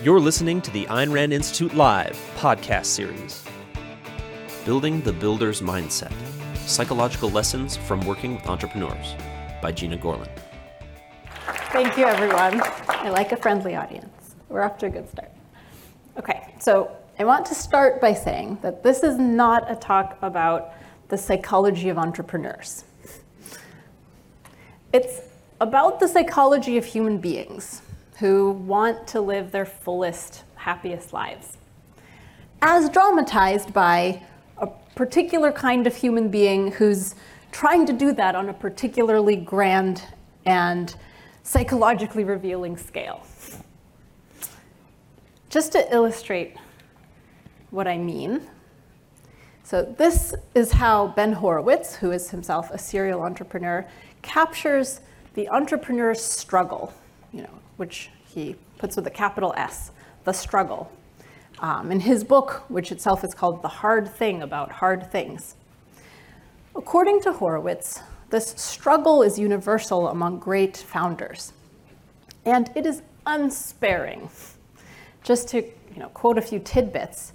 You're listening to the Ayn Rand Institute Live podcast series Building the Builder's Mindset Psychological Lessons from Working with Entrepreneurs by Gena Gorlin. Thank you, everyone. I like a friendly audience. We're off to a good start. Okay, so I want to start by saying that this is not a talk about the psychology of entrepreneurs. It's about the psychology of human beings who want to live their fullest, happiest lives. As dramatized by a particular kind of human being who's trying to do that on a particularly grand and psychologically revealing scale. Just to illustrate what I mean, so this is how Ben Horowitz, who is himself a serial entrepreneur, captures the entrepreneur's struggle, you know, which he puts with a capital S, the struggle. Um, in his book, which itself is called The Hard Thing About Hard Things. According to Horowitz, this struggle is universal among great founders, and it is unsparing. Just to you know, quote a few tidbits,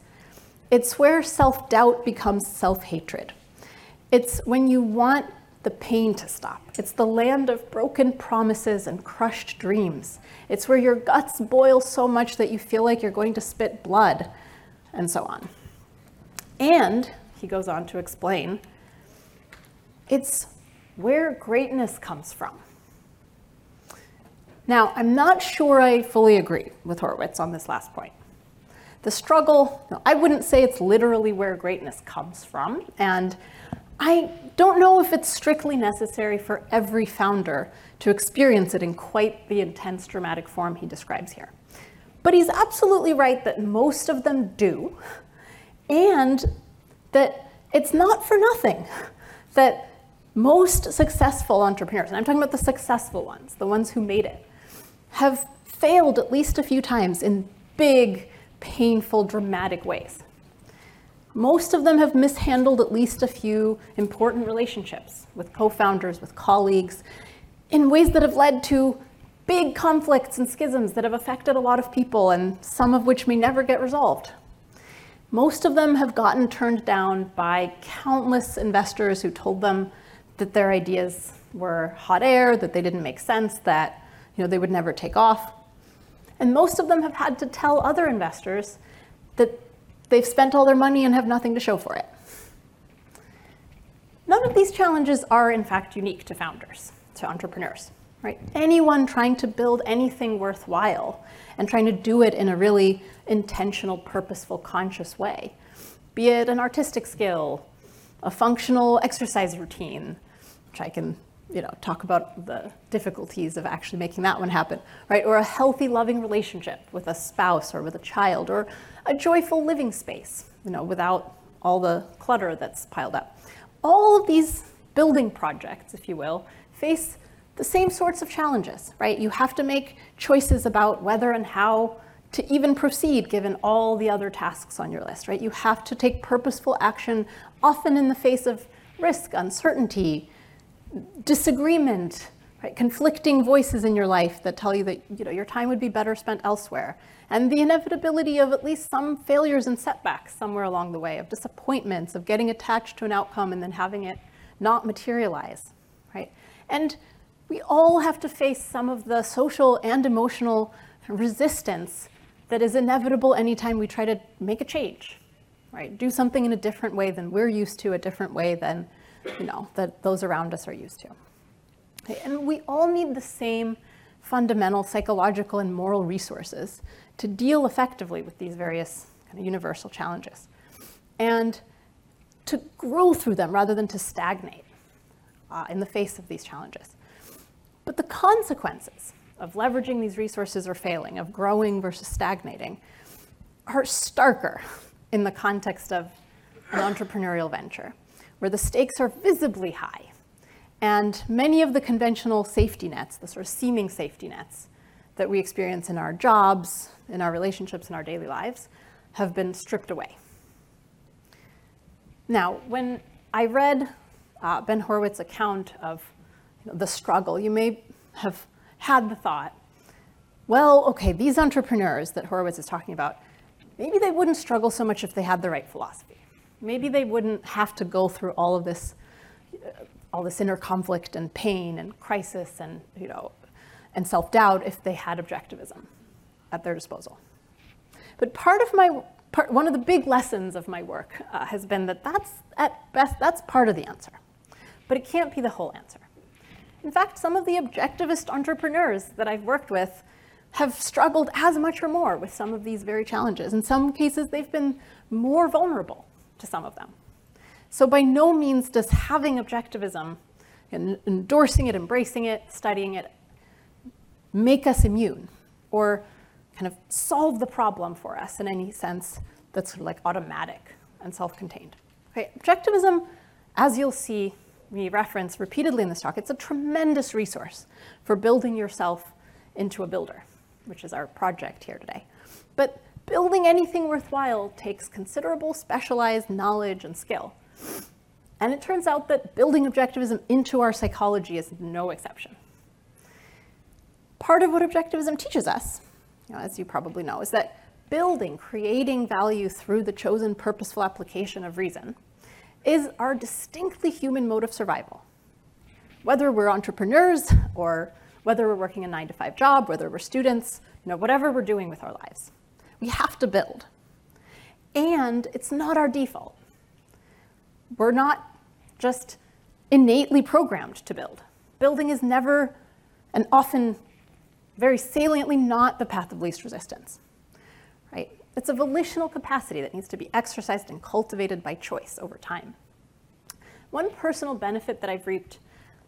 it's where self doubt becomes self hatred. It's when you want the pain to stop. It's the land of broken promises and crushed dreams. It's where your guts boil so much that you feel like you're going to spit blood, and so on. And, he goes on to explain, it's where greatness comes from. Now, I'm not sure I fully agree with Horowitz on this last point. The struggle, I wouldn't say it's literally where greatness comes from, and I don't know if it's strictly necessary for every founder to experience it in quite the intense dramatic form he describes here. But he's absolutely right that most of them do, and that it's not for nothing. That most successful entrepreneurs, and I'm talking about the successful ones, the ones who made it, have failed at least a few times in big, painful, dramatic ways. Most of them have mishandled at least a few important relationships with co founders, with colleagues, in ways that have led to big conflicts and schisms that have affected a lot of people, and some of which may never get resolved. Most of them have gotten turned down by countless investors who told them that their ideas were hot air, that they didn't make sense, that you know, they would never take off. And most of them have had to tell other investors that They've spent all their money and have nothing to show for it. None of these challenges are, in fact, unique to founders, to entrepreneurs. Right? Anyone trying to build anything worthwhile and trying to do it in a really intentional, purposeful, conscious way, be it an artistic skill, a functional exercise routine, which I can you know, talk about the difficulties of actually making that one happen, right? Or a healthy, loving relationship with a spouse or with a child, or a joyful living space, you know, without all the clutter that's piled up. All of these building projects, if you will, face the same sorts of challenges, right? You have to make choices about whether and how to even proceed given all the other tasks on your list, right? You have to take purposeful action, often in the face of risk, uncertainty, disagreement, right? conflicting voices in your life that tell you that you know, your time would be better spent elsewhere, and the inevitability of at least some failures and setbacks somewhere along the way, of disappointments, of getting attached to an outcome and then having it not materialize, right? And we all have to face some of the social and emotional resistance that is inevitable anytime we try to make a change, right? Do something in a different way than we're used to, a different way than you know, that those around us are used to. Okay, and we all need the same fundamental psychological and moral resources to deal effectively with these various kind of universal challenges and to grow through them rather than to stagnate uh, in the face of these challenges. But the consequences of leveraging these resources or failing, of growing versus stagnating, are starker in the context of an entrepreneurial venture where the stakes are visibly high. And many of the conventional safety nets, the sort of seeming safety nets that we experience in our jobs, in our relationships, in our daily lives, have been stripped away. Now, when I read uh, Ben Horowitz's account of you know, the struggle, you may have had the thought, well, okay, these entrepreneurs that Horowitz is talking about, maybe they wouldn't struggle so much if they had the right philosophy. Maybe they wouldn't have to go through all of this, uh, all this inner conflict and pain and crisis and you know, and self-doubt if they had objectivism at their disposal. But part of my part, one of the big lessons of my work uh, has been that that's at best that's part of the answer, but it can't be the whole answer. In fact, some of the objectivist entrepreneurs that I've worked with have struggled as much or more with some of these very challenges. In some cases, they've been more vulnerable to some of them. So by no means does having objectivism and endorsing it, embracing it, studying it, make us immune or kind of solve the problem for us in any sense that's sort of like automatic and self-contained. Okay, objectivism, as you'll see me reference repeatedly in this talk, it's a tremendous resource for building yourself into a builder, which is our project here today. But building anything worthwhile takes considerable specialized knowledge and skill. And it turns out that building objectivism into our psychology is no exception. Part of what objectivism teaches us, you know, as you probably know, is that building, creating value through the chosen purposeful application of reason is our distinctly human mode of survival. Whether we're entrepreneurs or whether we're working a nine to five job, whether we're students, you know, whatever we're doing with our lives, we have to build. And it's not our default. We're not just innately programmed to build. Building is never and often very saliently not the path of least resistance, right? It's a volitional capacity that needs to be exercised and cultivated by choice over time. One personal benefit that I've reaped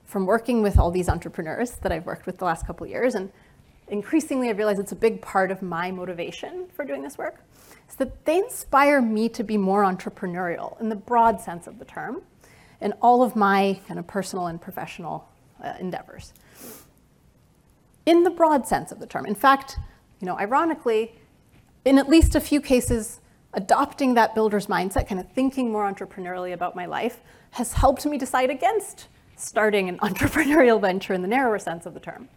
from working with all these entrepreneurs that I've worked with the last couple years, and increasingly I realize it's a big part of my motivation for doing this work, is that they inspire me to be more entrepreneurial in the broad sense of the term in all of my kind of personal and professional uh, endeavors in the broad sense of the term. In fact, you know, ironically, in at least a few cases, adopting that builder's mindset, kind of thinking more entrepreneurially about my life, has helped me decide against starting an entrepreneurial venture in the narrower sense of the term.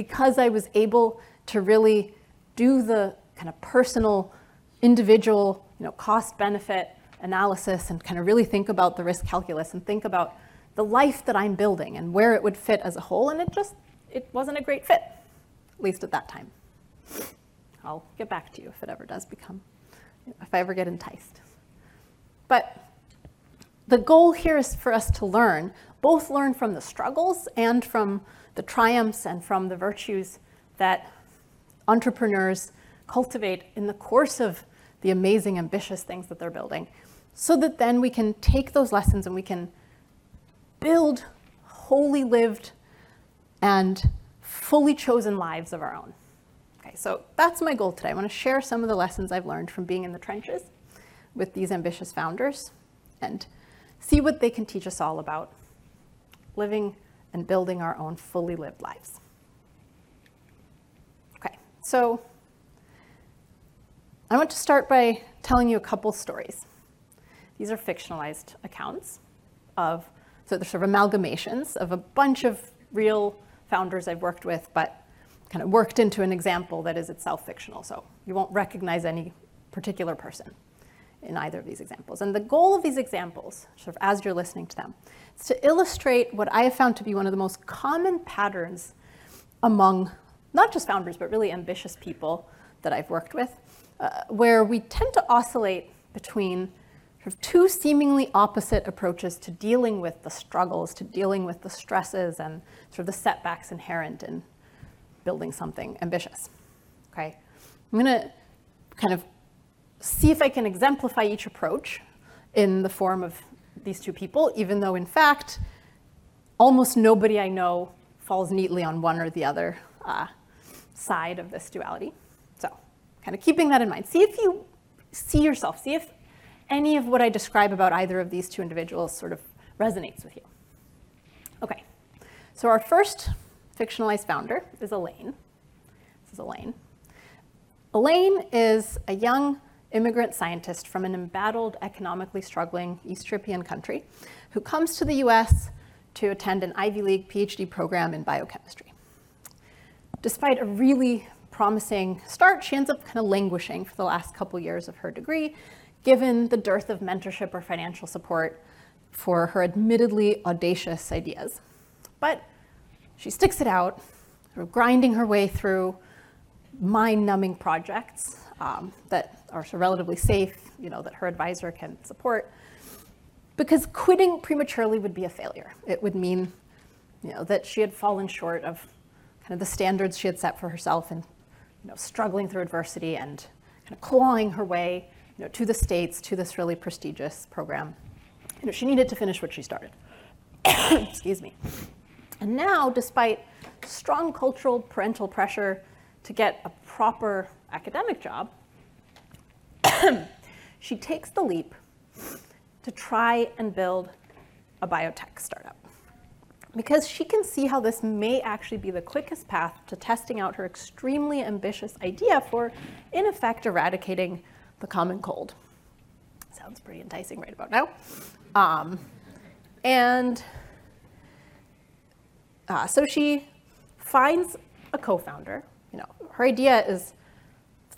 Because I was able to really do the kind of personal, individual, you know, cost benefit analysis and kind of really think about the risk calculus and think about the life that I'm building and where it would fit as a whole. And it just it wasn't a great fit, at least at that time. I'll get back to you if it ever does become, if I ever get enticed. But the goal here is for us to learn, both learn from the struggles and from the triumphs and from the virtues that entrepreneurs cultivate in the course of the amazing, ambitious things that they're building, so that then we can take those lessons and we can build wholly lived and fully chosen lives of our own. Okay, so that's my goal today. I want to share some of the lessons I've learned from being in the trenches with these ambitious founders and see what they can teach us all about living and building our own fully lived lives. Okay, so I want to start by telling you a couple stories. These are fictionalized accounts of, so they're sort of amalgamations of a bunch of real founders I've worked with, but kind of worked into an example that is itself fictional. So you won't recognize any particular person in either of these examples. And the goal of these examples, sort of as you're listening to them, is to illustrate what I have found to be one of the most common patterns among not just founders, but really ambitious people that I've worked with, uh, where we tend to oscillate between sort of two seemingly opposite approaches to dealing with the struggles, to dealing with the stresses and sort of the setbacks inherent in building something ambitious. Okay, I'm going to kind of see if I can exemplify each approach in the form of these two people, even though in fact, almost nobody I know falls neatly on one or the other uh, side of this duality. So, kind of keeping that in mind. See if you see yourself, see if any of what I describe about either of these two individuals sort of resonates with you. Okay, so our first fictionalized founder is Elaine. This is Elaine. Elaine is a young immigrant scientist from an embattled, economically struggling East European country who comes to the US to attend an Ivy League PhD program in biochemistry. Despite a really promising start, she ends up kind of languishing for the last couple years of her degree, given the dearth of mentorship or financial support for her admittedly audacious ideas. But she sticks it out, sort of grinding her way through mind-numbing projects um, that are relatively safe, you know, that her advisor can support. Because quitting prematurely would be a failure. It would mean, you know, that she had fallen short of kind of the standards she had set for herself and, you know, struggling through adversity and kind of clawing her way, you know, to the States, to this really prestigious program. You know, she needed to finish what she started. Excuse me. And now, despite strong cultural parental pressure to get a proper academic job, she takes the leap to try and build a biotech startup. Because she can see how this may actually be the quickest path to testing out her extremely ambitious idea for, in effect, eradicating the common cold. Sounds pretty enticing right about now. Um, and uh, so she finds a co-founder. You know, her idea is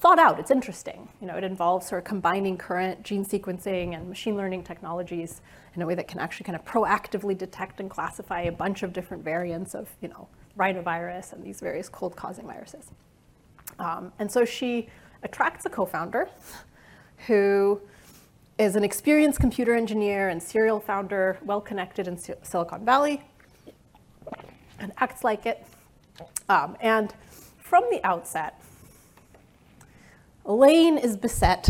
thought out. It's interesting. You know, it involves sort of combining current gene sequencing and machine learning technologies in a way that can actually kind of proactively detect and classify a bunch of different variants of, you know, rhinovirus and these various cold-causing viruses. Um, and so she attracts a co-founder who is an experienced computer engineer and serial founder, well connected in Silicon Valley, and acts like it. Um, and from the outset, Elaine is beset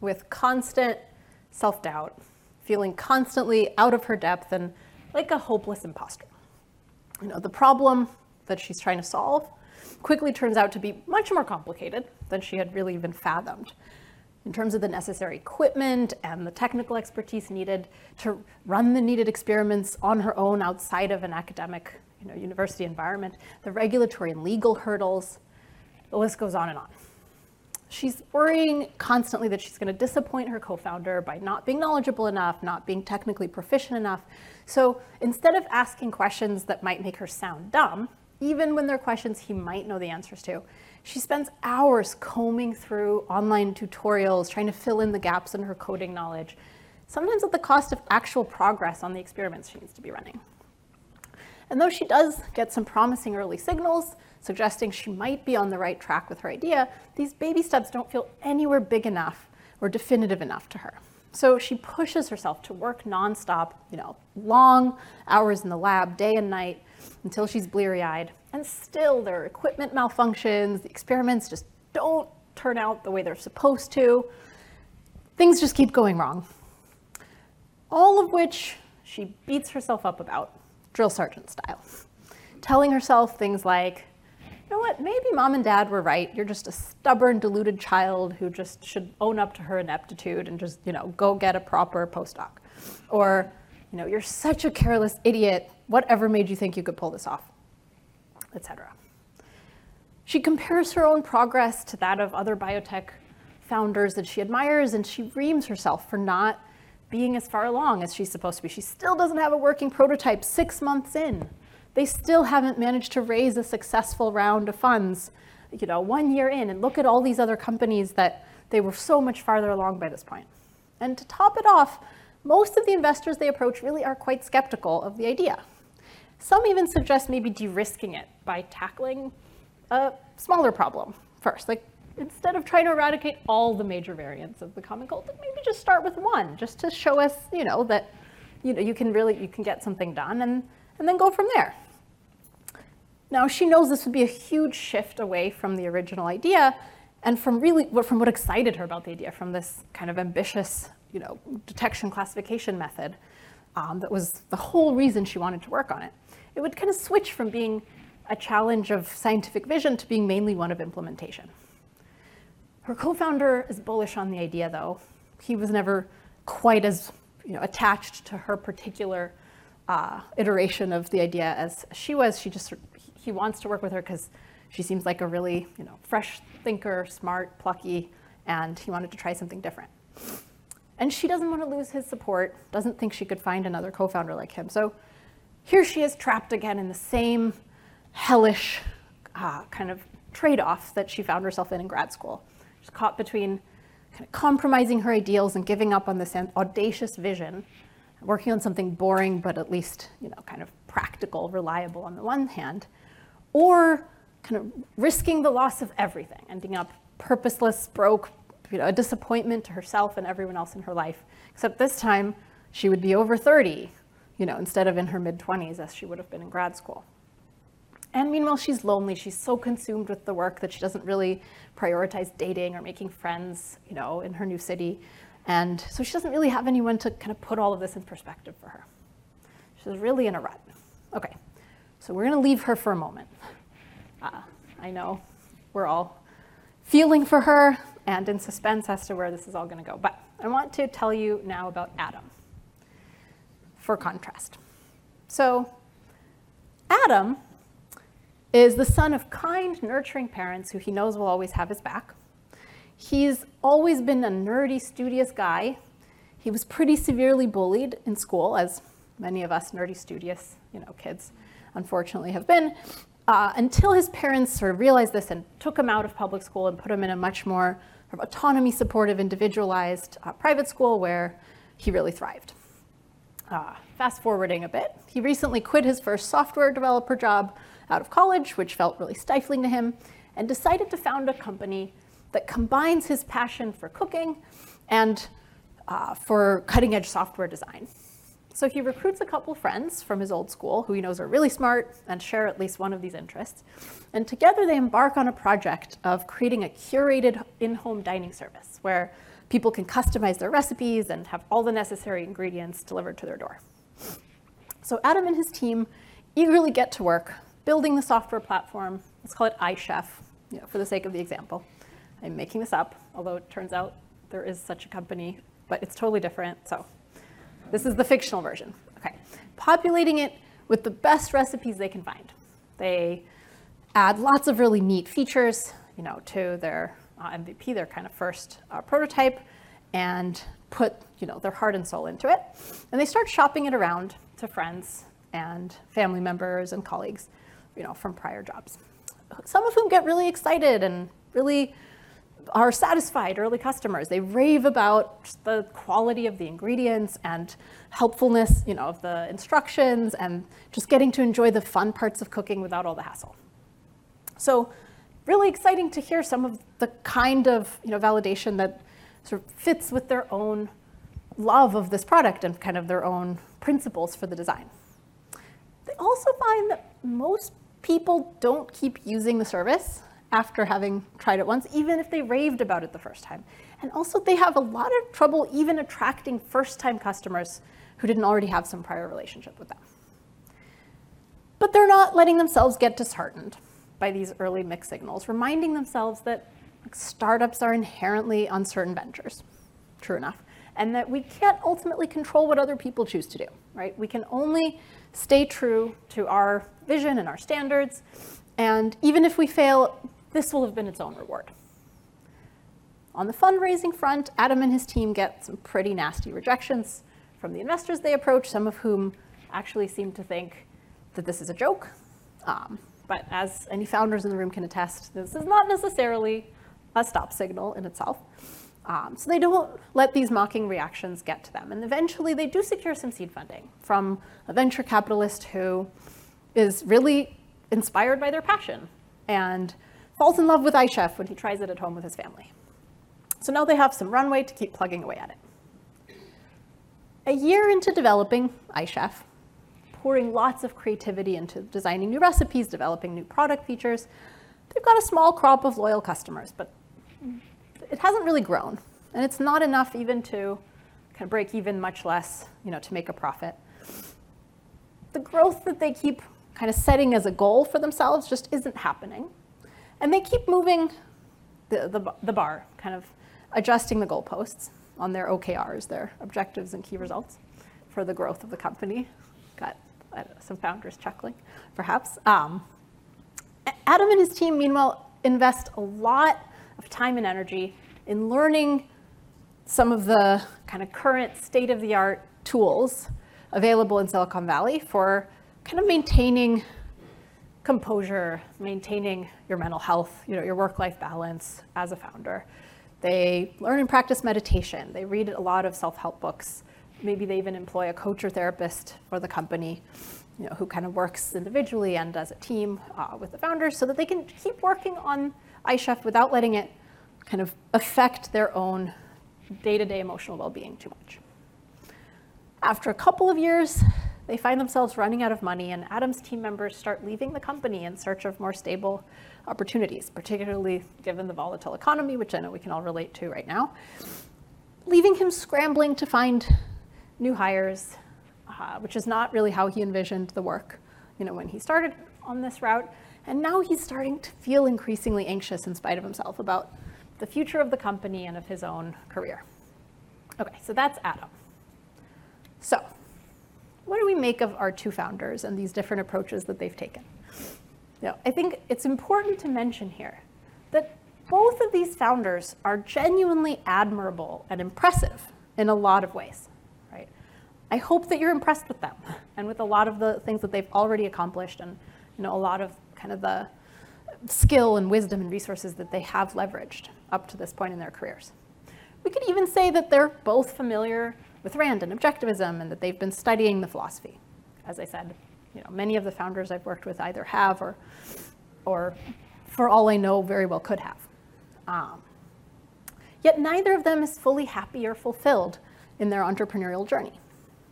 with constant self doubt, feeling constantly out of her depth and like a hopeless imposter. You know, the problem that she's trying to solve quickly turns out to be much more complicated than she had really even fathomed in terms of the necessary equipment and the technical expertise needed to run the needed experiments on her own outside of an academic you know, university environment, the regulatory and legal hurdles, the list goes on and on. She's worrying constantly that she's going to disappoint her co-founder by not being knowledgeable enough, not being technically proficient enough. So instead of asking questions that might make her sound dumb, even when they're questions he might know the answers to, she spends hours combing through online tutorials, trying to fill in the gaps in her coding knowledge, sometimes at the cost of actual progress on the experiments she needs to be running. And though she does get some promising early signals, suggesting she might be on the right track with her idea, these baby steps don't feel anywhere big enough or definitive enough to her. So she pushes herself to work nonstop, you know, long hours in the lab, day and night, until she's bleary-eyed. And still there are equipment malfunctions, the experiments just don't turn out the way they're supposed to. Things just keep going wrong. All of which she beats herself up about, drill sergeant style. Telling herself things like, know what, maybe mom and dad were right. You're just a stubborn, deluded child who just should own up to her ineptitude and just, you know, go get a proper postdoc. Or, you know, you're such a careless idiot. Whatever made you think you could pull this off? Etc. She compares her own progress to that of other biotech founders that she admires, and she reams herself for not being as far along as she's supposed to be. She still doesn't have a working prototype six months in. They still haven't managed to raise a successful round of funds, you know, one year in. And look at all these other companies that they were so much farther along by this point. And to top it off, most of the investors they approach really are quite skeptical of the idea. Some even suggest maybe de-risking it by tackling a smaller problem first. Like instead of trying to eradicate all the major variants of the common cold, maybe just start with one, just to show us, you know, that you know you can really you can get something done and and then go from there. Now she knows this would be a huge shift away from the original idea and from really from what excited her about the idea, from this kind of ambitious, you know, detection classification method um, that was the whole reason she wanted to work on it. It would kind of switch from being a challenge of scientific vision to being mainly one of implementation. Her co-founder is bullish on the idea though. He was never quite as you know, attached to her particular uh, iteration of the idea as she was. She just, he wants to work with her because she seems like a really you know, fresh thinker, smart, plucky, and he wanted to try something different. And she doesn't want to lose his support, doesn't think she could find another co-founder like him. So here she is trapped again in the same hellish uh, kind of trade off that she found herself in in grad school. She's caught between kind of compromising her ideals and giving up on this audacious vision, working on something boring but at least you know kind of practical, reliable on the one hand, or kind of risking the loss of everything, ending up purposeless, broke, you know, a disappointment to herself and everyone else in her life. Except this time, she would be over 30, you know, instead of in her mid 20s as she would have been in grad school. And meanwhile, she's lonely. She's so consumed with the work that she doesn't really prioritize dating or making friends, you know, in her new city. And so she doesn't really have anyone to kind of put all of this in perspective for her. She's really in a rut. Okay, so we're going to leave her for a moment. Uh, I know we're all feeling for her and in suspense as to where this is all going to go. But I want to tell you now about Adam for contrast. So, Adam is the son of kind, nurturing parents who he knows will always have his back. He's always been a nerdy, studious guy. He was pretty severely bullied in school, as many of us nerdy, studious, you know, kids unfortunately have been, uh, until his parents sort of realized this and took him out of public school and put him in a much more sort of autonomy supportive, individualized uh, private school where he really thrived. Uh, fast forwarding a bit, he recently quit his first software developer job out of college, which felt really stifling to him, and decided to found a company that combines his passion for cooking and uh, for cutting edge software design. So he recruits a couple friends from his old school who he knows are really smart and share at least one of these interests. And together they embark on a project of creating a curated in home dining service where people can customize their recipes and have all the necessary ingredients delivered to their door. So Adam and his team eagerly get to work building the software platform. Let's call it iChef, you know, for the sake of the example. I'm making this up, although it turns out there is such a company, but it's totally different. So this is the fictional version. Okay. Populating it with the best recipes they can find. They add lots of really neat features, you know, to their uh, MVP, their kind of first uh, prototype, and put, you know, their heart and soul into it. And they start shopping it around to friends and family members and colleagues, you know, from prior jobs. Some of whom get really excited and really are satisfied early customers. They rave about the quality of the ingredients and helpfulness, you know, of the instructions and just getting to enjoy the fun parts of cooking without all the hassle. So really exciting to hear some of the kind of, you know, validation that sort of fits with their own love of this product and kind of their own principles for the design. They also find that most people don't keep using the service after having tried it once, even if they raved about it the first time. And also, they have a lot of trouble even attracting first time customers who didn't already have some prior relationship with them. But they're not letting themselves get disheartened by these early mixed signals, reminding themselves that startups are inherently uncertain ventures. True enough. And that we can't ultimately control what other people choose to do, right? We can only stay true to our vision and our standards. And even if we fail, this will have been its own reward. On the fundraising front, Adam and his team get some pretty nasty rejections from the investors they approach, some of whom actually seem to think that this is a joke. Um, but as any founders in the room can attest, this is not necessarily a stop signal in itself. Um, so they don't let these mocking reactions get to them. And eventually they do secure some seed funding from a venture capitalist who is really inspired by their passion and falls in love with iChef when he tries it at home with his family. So now they have some runway to keep plugging away at it. A year into developing iChef, pouring lots of creativity into designing new recipes, developing new product features, they've got a small crop of loyal customers, but it hasn't really grown. And it's not enough even to kind of break even, much less, you know, to make a profit. The growth that they keep kind of setting as a goal for themselves just isn't happening. And they keep moving the, the, the bar, kind of adjusting the goalposts on their OKRs, their objectives and key results for the growth of the company. Got know, some founders chuckling, perhaps. Um, Adam and his team, meanwhile, invest a lot of time and energy in learning some of the kind of current state of the art tools available in Silicon Valley for kind of maintaining composure, maintaining your mental health, you know, your work-life balance as a founder. They learn and practice meditation. They read a lot of self-help books. Maybe they even employ a coach or therapist for the company, you know, who kind of works individually and as a team uh, with the founders so that they can keep working on iChef without letting it kind of affect their own day-to-day emotional well-being too much. After a couple of years, they find themselves running out of money, and Adam's team members start leaving the company in search of more stable opportunities, particularly given the volatile economy, which I know we can all relate to right now, leaving him scrambling to find new hires, uh, which is not really how he envisioned the work, you know, when he started on this route. And now he's starting to feel increasingly anxious in spite of himself about the future of the company and of his own career. Okay, so that's Adam. So, what do we make of our two founders and these different approaches that they've taken? Now, I think it's important to mention here that both of these founders are genuinely admirable and impressive in a lot of ways, right? I hope that you're impressed with them and with a lot of the things that they've already accomplished and you know a lot of kind of the skill and wisdom and resources that they have leveraged up to this point in their careers. We could even say that they're both familiar with Rand and objectivism and that they've been studying the philosophy. As I said, you know, many of the founders I've worked with either have or, or for all I know, very well could have. Um, yet neither of them is fully happy or fulfilled in their entrepreneurial journey,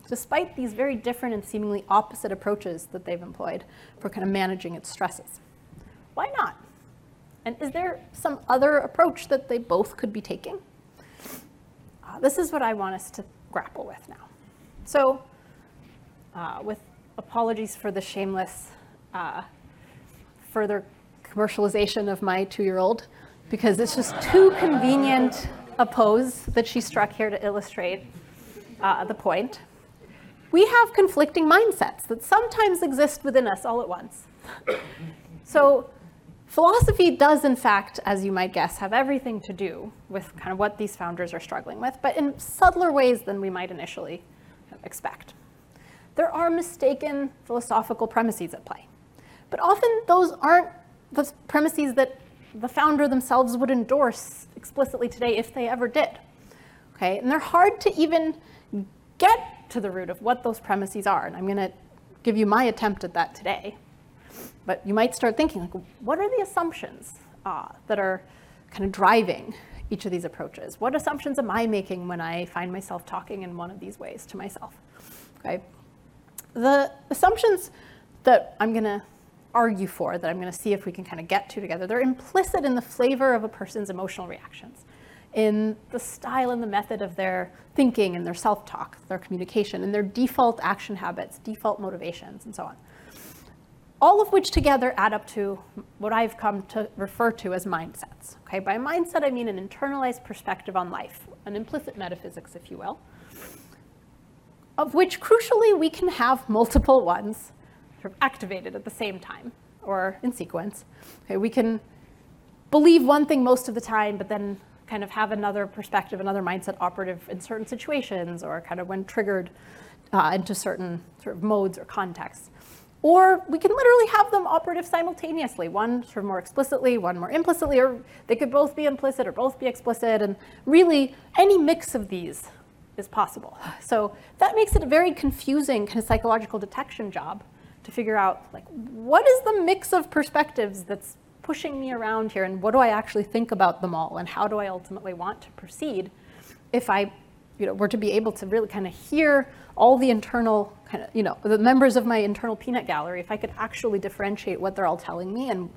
despite these very different and seemingly opposite approaches that they've employed for kind of managing its stresses. Why not? And is there some other approach that they both could be taking? Uh, this is what I want us to grapple with now. So, uh, with apologies for the shameless uh, further commercialization of my two year old, because it's just too convenient a pose that she struck here to illustrate uh, the point. We have conflicting mindsets that sometimes exist within us all at once. so, Philosophy does, in fact, as you might guess, have everything to do with kind of what these founders are struggling with, but in subtler ways than we might initially expect. There are mistaken philosophical premises at play, but often those aren't the premises that the founder themselves would endorse explicitly today if they ever did. Okay, and they're hard to even get to the root of what those premises are, and I'm going to give you my attempt at that today. But you might start thinking, like, what are the assumptions uh, that are kind of driving each of these approaches? What assumptions am I making when I find myself talking in one of these ways to myself? Okay. The assumptions that I'm going to argue for, that I'm going to see if we can kind of get to together, they're implicit in the flavor of a person's emotional reactions, in the style and the method of their thinking and their self talk, their communication, and their default action habits, default motivations, and so on all of which together add up to what I've come to refer to as mindsets. Okay, by mindset I mean an internalized perspective on life, an implicit metaphysics, if you will, of which crucially we can have multiple ones sort of activated at the same time or in sequence. Okay, we can believe one thing most of the time, but then kind of have another perspective, another mindset operative in certain situations or kind of when triggered uh, into certain sort of modes or contexts. Or we can literally have them operative simultaneously, one sort of more explicitly, one more implicitly, or they could both be implicit or both be explicit. And really, any mix of these is possible. So that makes it a very confusing kind of psychological detection job to figure out like what is the mix of perspectives that's pushing me around here and what do I actually think about them all and how do I ultimately want to proceed if I you know, were to be able to really kind of hear all the internal kind of, you know, the members of my internal peanut gallery, if I could actually differentiate what they're all telling me and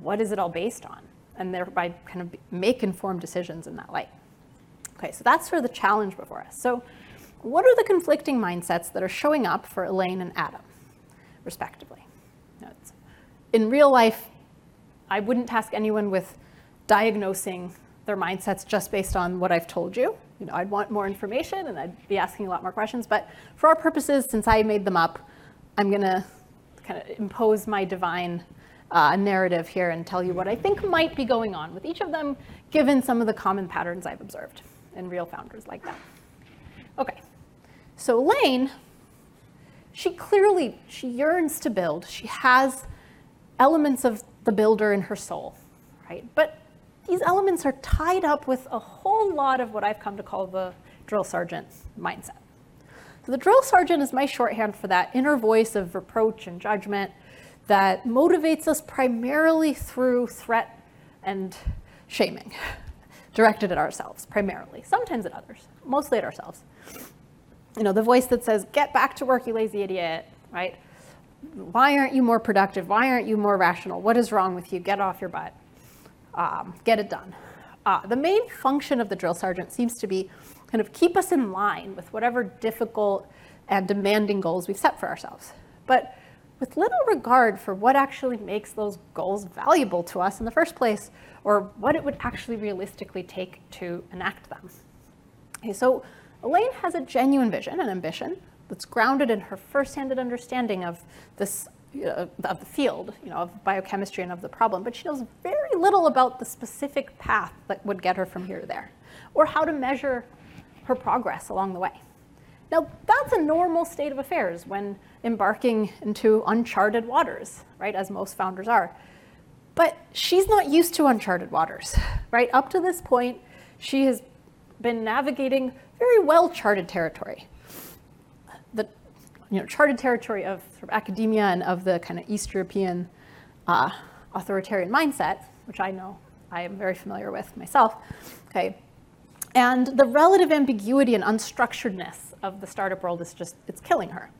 what is it all based on, and thereby kind of make informed decisions in that light. Okay, so that's sort of the challenge before us. So, what are the conflicting mindsets that are showing up for Elaine and Adam, respectively? in real life, I wouldn't task anyone with diagnosing their mindsets just based on what I've told you you know, I'd want more information and I'd be asking a lot more questions. But for our purposes, since I made them up, I'm going to kind of impose my divine uh, narrative here and tell you what I think might be going on with each of them, given some of the common patterns I've observed in real founders like that. Okay, so Elaine, she clearly, she yearns to build. She has elements of the builder in her soul, right? But these elements are tied up with a whole lot of what I've come to call the drill sergeant mindset. So the drill sergeant is my shorthand for that inner voice of reproach and judgment that motivates us primarily through threat and shaming, directed at ourselves primarily, sometimes at others, mostly at ourselves. You know, the voice that says, get back to work, you lazy idiot, right? Why aren't you more productive? Why aren't you more rational? What is wrong with you? Get off your butt. Um, get it done. Uh, the main function of the drill sergeant seems to be kind of keep us in line with whatever difficult and demanding goals we've set for ourselves. But with little regard for what actually makes those goals valuable to us in the first place, or what it would actually realistically take to enact them. Okay, so Elaine has a genuine vision and ambition that's grounded in her first-handed understanding of this uh, of the field, you know, of biochemistry and of the problem, but she knows very little about the specific path that would get her from here to there, or how to measure her progress along the way. Now, that's a normal state of affairs when embarking into uncharted waters, right, as most founders are. But she's not used to uncharted waters, right? Up to this point, she has been navigating very well charted territory. The you know, charted territory of, sort of academia and of the kind of East European uh, authoritarian mindset, which I know I am very familiar with myself. Okay, and the relative ambiguity and unstructuredness of the startup world is just, it's killing her,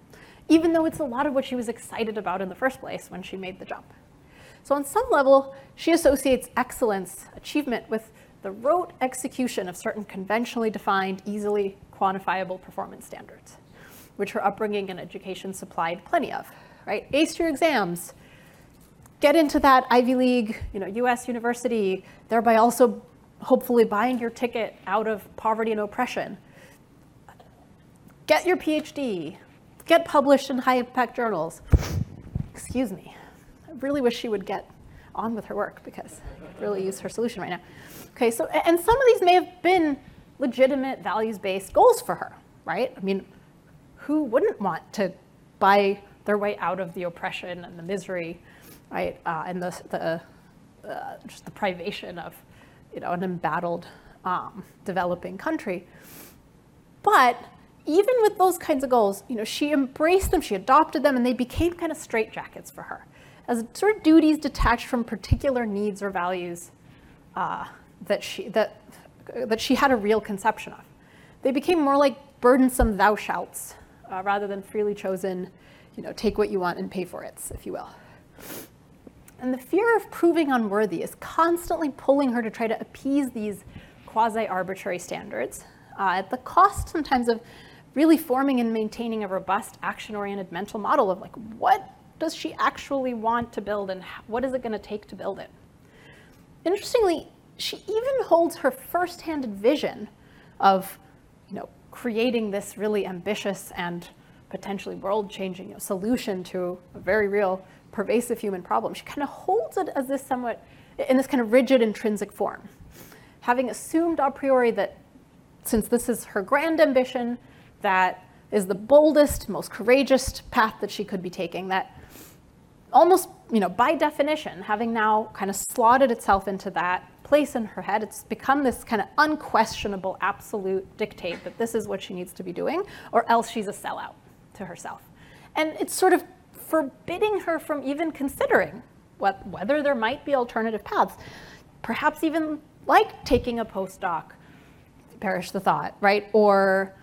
even though it's a lot of what she was excited about in the first place when she made the jump. So on some level, she associates excellence, achievement with the rote execution of certain conventionally defined, easily quantifiable performance standards, which her upbringing and education supplied plenty of, right? Ace your exams, get into that Ivy League, you know, US university, thereby also hopefully buying your ticket out of poverty and oppression. Get your PhD, get published in high impact journals. Excuse me. I really wish she would get on with her work because I really use her solution right now. Okay, so, and some of these may have been legitimate values-based goals for her, right? I mean, who wouldn't want to buy their way out of the oppression and the misery, right? Uh, and the, the uh, just the privation of, you know, an embattled um, developing country. But even with those kinds of goals, you know, she embraced them, she adopted them, and they became kind of straitjackets for her as sort of duties detached from particular needs or values uh, that, she, that, that she had a real conception of. They became more like burdensome thou shalts uh, rather than freely chosen, you know, take what you want and pay for it, if you will. And the fear of proving unworthy is constantly pulling her to try to appease these quasi-arbitrary standards uh, at the cost sometimes of really forming and maintaining a robust action-oriented mental model of like, what does she actually want to build and what is it gonna take to build it? Interestingly, she even holds her first-handed vision of, you know, creating this really ambitious and potentially world-changing you know, solution to a very real, pervasive human problem. She kind of holds it as this somewhat, in this kind of rigid intrinsic form, having assumed a priori that since this is her grand ambition, that is the boldest, most courageous path that she could be taking, that almost, you know, by definition, having now kind of slotted itself into that place in her head. It's become this kind of unquestionable, absolute dictate that this is what she needs to be doing, or else she's a sellout to herself. And it's sort of forbidding her from even considering what, whether there might be alternative paths, perhaps even like taking a postdoc, perish the thought, right? Or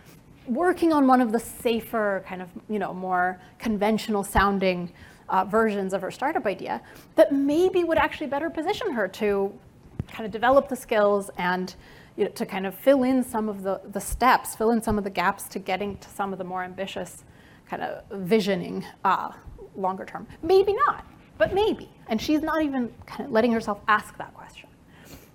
working on one of the safer, kind of, you know, more conventional sounding uh, versions of her startup idea that maybe would actually better position her to kind of develop the skills and you know, to kind of fill in some of the, the steps, fill in some of the gaps to getting to some of the more ambitious kind of visioning uh, longer term. Maybe not, but maybe. And she's not even kind of letting herself ask that question.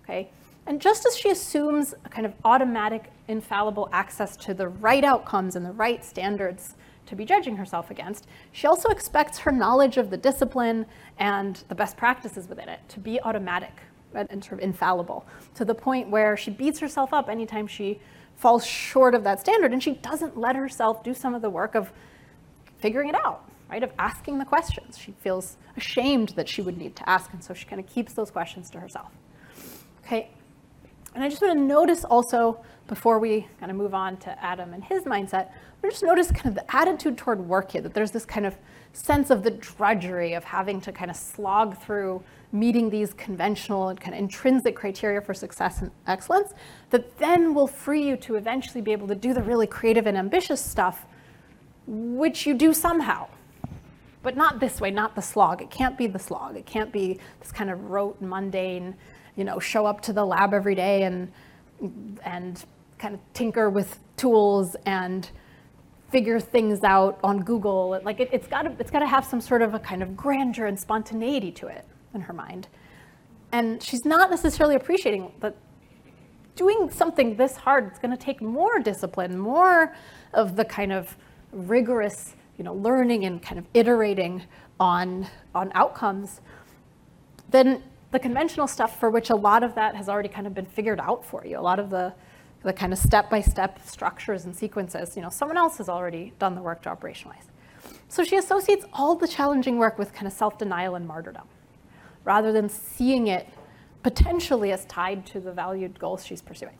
Okay? And just as she assumes a kind of automatic, infallible access to the right outcomes and the right standards to be judging herself against, she also expects her knowledge of the discipline and the best practices within it to be automatic and sort of infallible to the point where she beats herself up anytime she falls short of that standard and she doesn't let herself do some of the work of figuring it out, right, of asking the questions. She feels ashamed that she would need to ask, and so she kind of keeps those questions to herself. Okay, and I just want to notice also, before we kind of move on to Adam and his mindset, I just notice kind of the attitude toward work here, that there's this kind of sense of the drudgery of having to kind of slog through meeting these conventional and kind of intrinsic criteria for success and excellence that then will free you to eventually be able to do the really creative and ambitious stuff, which you do somehow. But not this way, not the slog. It can't be the slog. It can't be this kind of rote, mundane, you know, show up to the lab every day and and kind of tinker with tools and figure things out on Google. Like it, has got to it's got to have some sort of a kind of grandeur and spontaneity to it in her mind. And she's not necessarily appreciating that doing something this hard is going to take more discipline, more of the kind of rigorous, you know, learning and kind of iterating on, on outcomes then the conventional stuff for which a lot of that has already kind of been figured out for you. A lot of the, the kind of step-by-step structures and sequences, you know, someone else has already done the work to operationalize. So she associates all the challenging work with kind of self-denial and martyrdom rather than seeing it potentially as tied to the valued goals she's pursuing.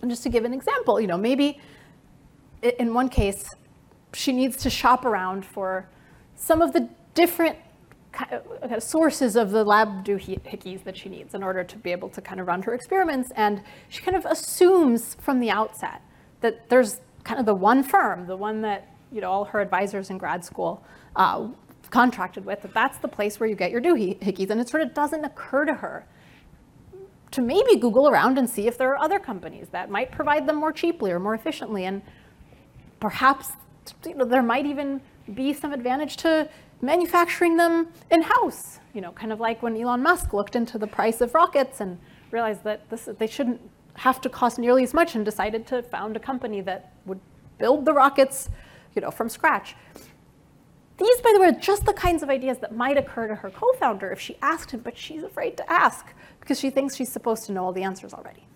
And just to give an example, you know, maybe in one case, she needs to shop around for some of the different kind of sources of the lab doohickeys that she needs in order to be able to kind of run her experiments. And she kind of assumes from the outset that there's kind of the one firm, the one that you know all her advisors in grad school uh, contracted with, that that's the place where you get your doohickeys. And it sort of doesn't occur to her to maybe Google around and see if there are other companies that might provide them more cheaply or more efficiently. And perhaps you know, there might even be some advantage to manufacturing them in-house, you know, kind of like when Elon Musk looked into the price of rockets and realized that this, they shouldn't have to cost nearly as much and decided to found a company that would build the rockets, you know, from scratch. These, by the way, are just the kinds of ideas that might occur to her co-founder if she asked him, but she's afraid to ask because she thinks she's supposed to know all the answers already.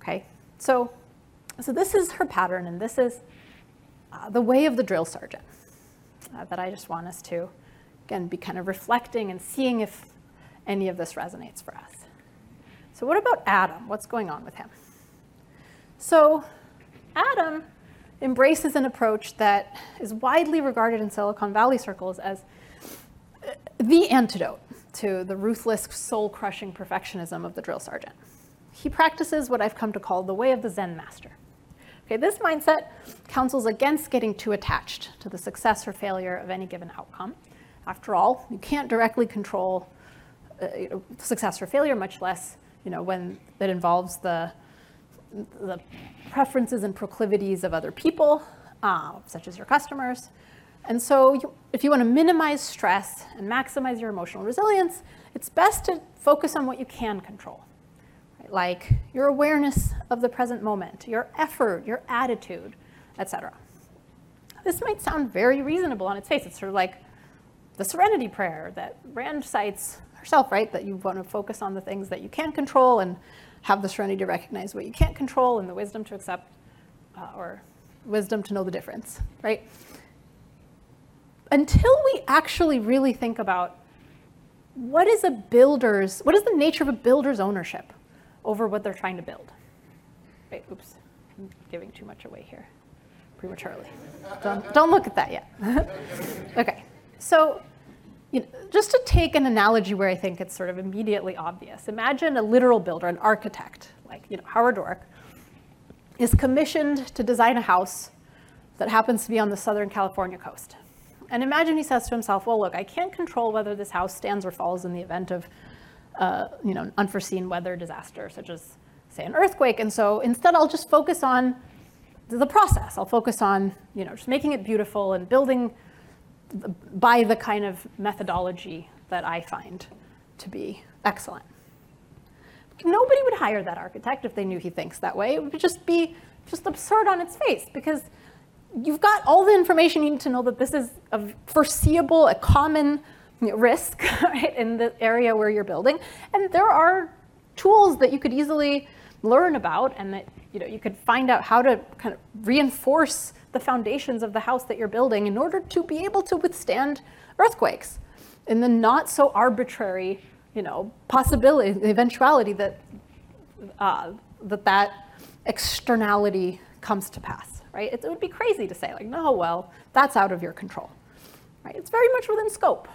Okay, so, so this is her pattern, and this is uh, the way of the drill sergeant uh, that I just want us to, again, be kind of reflecting and seeing if any of this resonates for us. So what about Adam? What's going on with him? So Adam embraces an approach that is widely regarded in Silicon Valley circles as uh, the antidote to the ruthless, soul-crushing perfectionism of the drill sergeant. He practices what I've come to call the way of the Zen master. Okay, this mindset counsels against getting too attached to the success or failure of any given outcome. After all, you can't directly control uh, success or failure, much less you know, when it involves the the preferences and proclivities of other people, uh, such as your customers. And so you, if you want to minimize stress and maximize your emotional resilience, it's best to focus on what you can control? Like your awareness of the present moment, your effort, your attitude, etc. This might sound very reasonable on its face. It's sort of like the serenity prayer that Rand cites herself, right? That you want to focus on the things that you can control and have the serenity to recognize what you can't control and the wisdom to accept uh, or wisdom to know the difference, right? Until we actually really think about what is a builder's, what is the nature of a builder's ownership over what they're trying to build? Wait, oops, I'm giving too much away here prematurely. Don't, don't look at that yet. okay, so you know, just to take an analogy where I think it's sort of immediately obvious, imagine a literal builder, an architect, like you know, Howard Roark, is commissioned to design a house that happens to be on the Southern California coast. And imagine he says to himself, well, look, I can't control whether this house stands or falls in the event of uh, you know, unforeseen weather disaster, such as, say, an earthquake. And so instead, I'll just focus on the process. I'll focus on you know, just making it beautiful and building by the kind of methodology that I find to be excellent. Nobody would hire that architect if they knew he thinks that way. It would just be just absurd on its face because you've got all the information you need to know that this is a foreseeable, a common risk right, in the area where you're building. And there are tools that you could easily learn about and that you know you could find out how to kind of reinforce the foundations of the house that you're building in order to be able to withstand earthquakes. In the not so arbitrary you know possibility eventuality that uh, that that externality comes to pass right? It, it would be crazy to say like no well that's out of your control right? It's very much within scope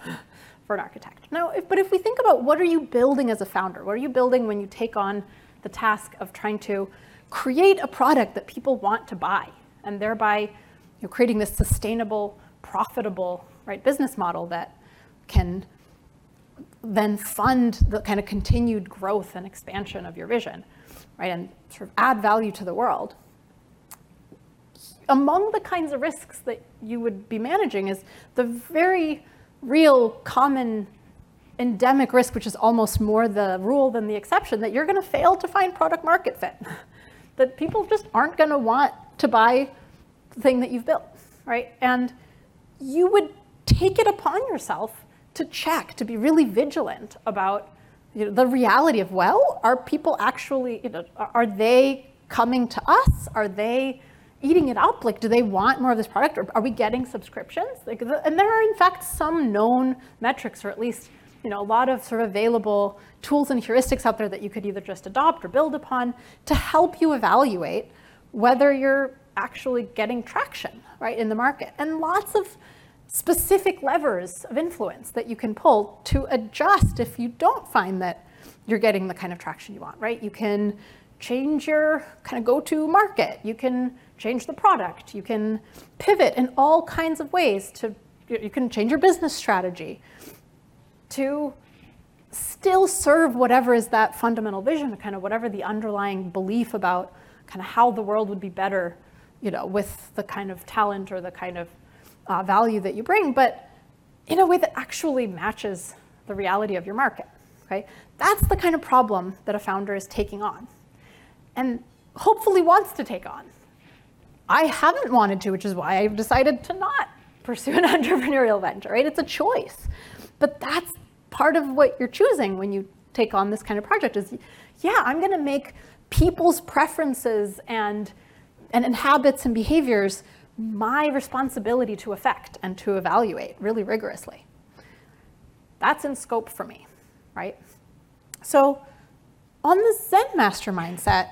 for an architect. Now, if, but if we think about what are you building as a founder? What are you building when you take on the task of trying to create a product that people want to buy and thereby you know, creating this sustainable, profitable right, business model that can then fund the kind of continued growth and expansion of your vision, right, and sort of add value to the world. Among the kinds of risks that you would be managing is the very real common endemic risk, which is almost more the rule than the exception, that you're going to fail to find product market fit. that people just aren't going to want to buy the thing that you've built, right? And you would take it upon yourself to check, to be really vigilant about you know, the reality of, well, are people actually, you know, are they coming to us? Are they eating it up? Like, do they want more of this product, or are we getting subscriptions? Like, and there are in fact some known metrics, or at least you know a lot of sort of available tools and heuristics out there that you could either just adopt or build upon to help you evaluate whether you're actually getting traction right in the market, and lots of specific levers of influence that you can pull to adjust if you don't find that you're getting the kind of traction you want, right? You can change your kind of go-to market. You can change the product. You can pivot in all kinds of ways to, you can change your business strategy to still serve whatever is that fundamental vision, kind of whatever the underlying belief about kind of how the world would be better, you know, with the kind of talent or the kind of uh, value that you bring, but in a way that actually matches the reality of your market. Okay, that's the kind of problem that a founder is taking on, and hopefully wants to take on. I haven't wanted to, which is why I've decided to not pursue an entrepreneurial venture, right? It's a choice. But that's part of what you're choosing when you take on this kind of project is, yeah, I'm gonna make people's preferences and, and, and habits and behaviors my responsibility to affect and to evaluate really rigorously. That's in scope for me, right? So on the Zen master mindset,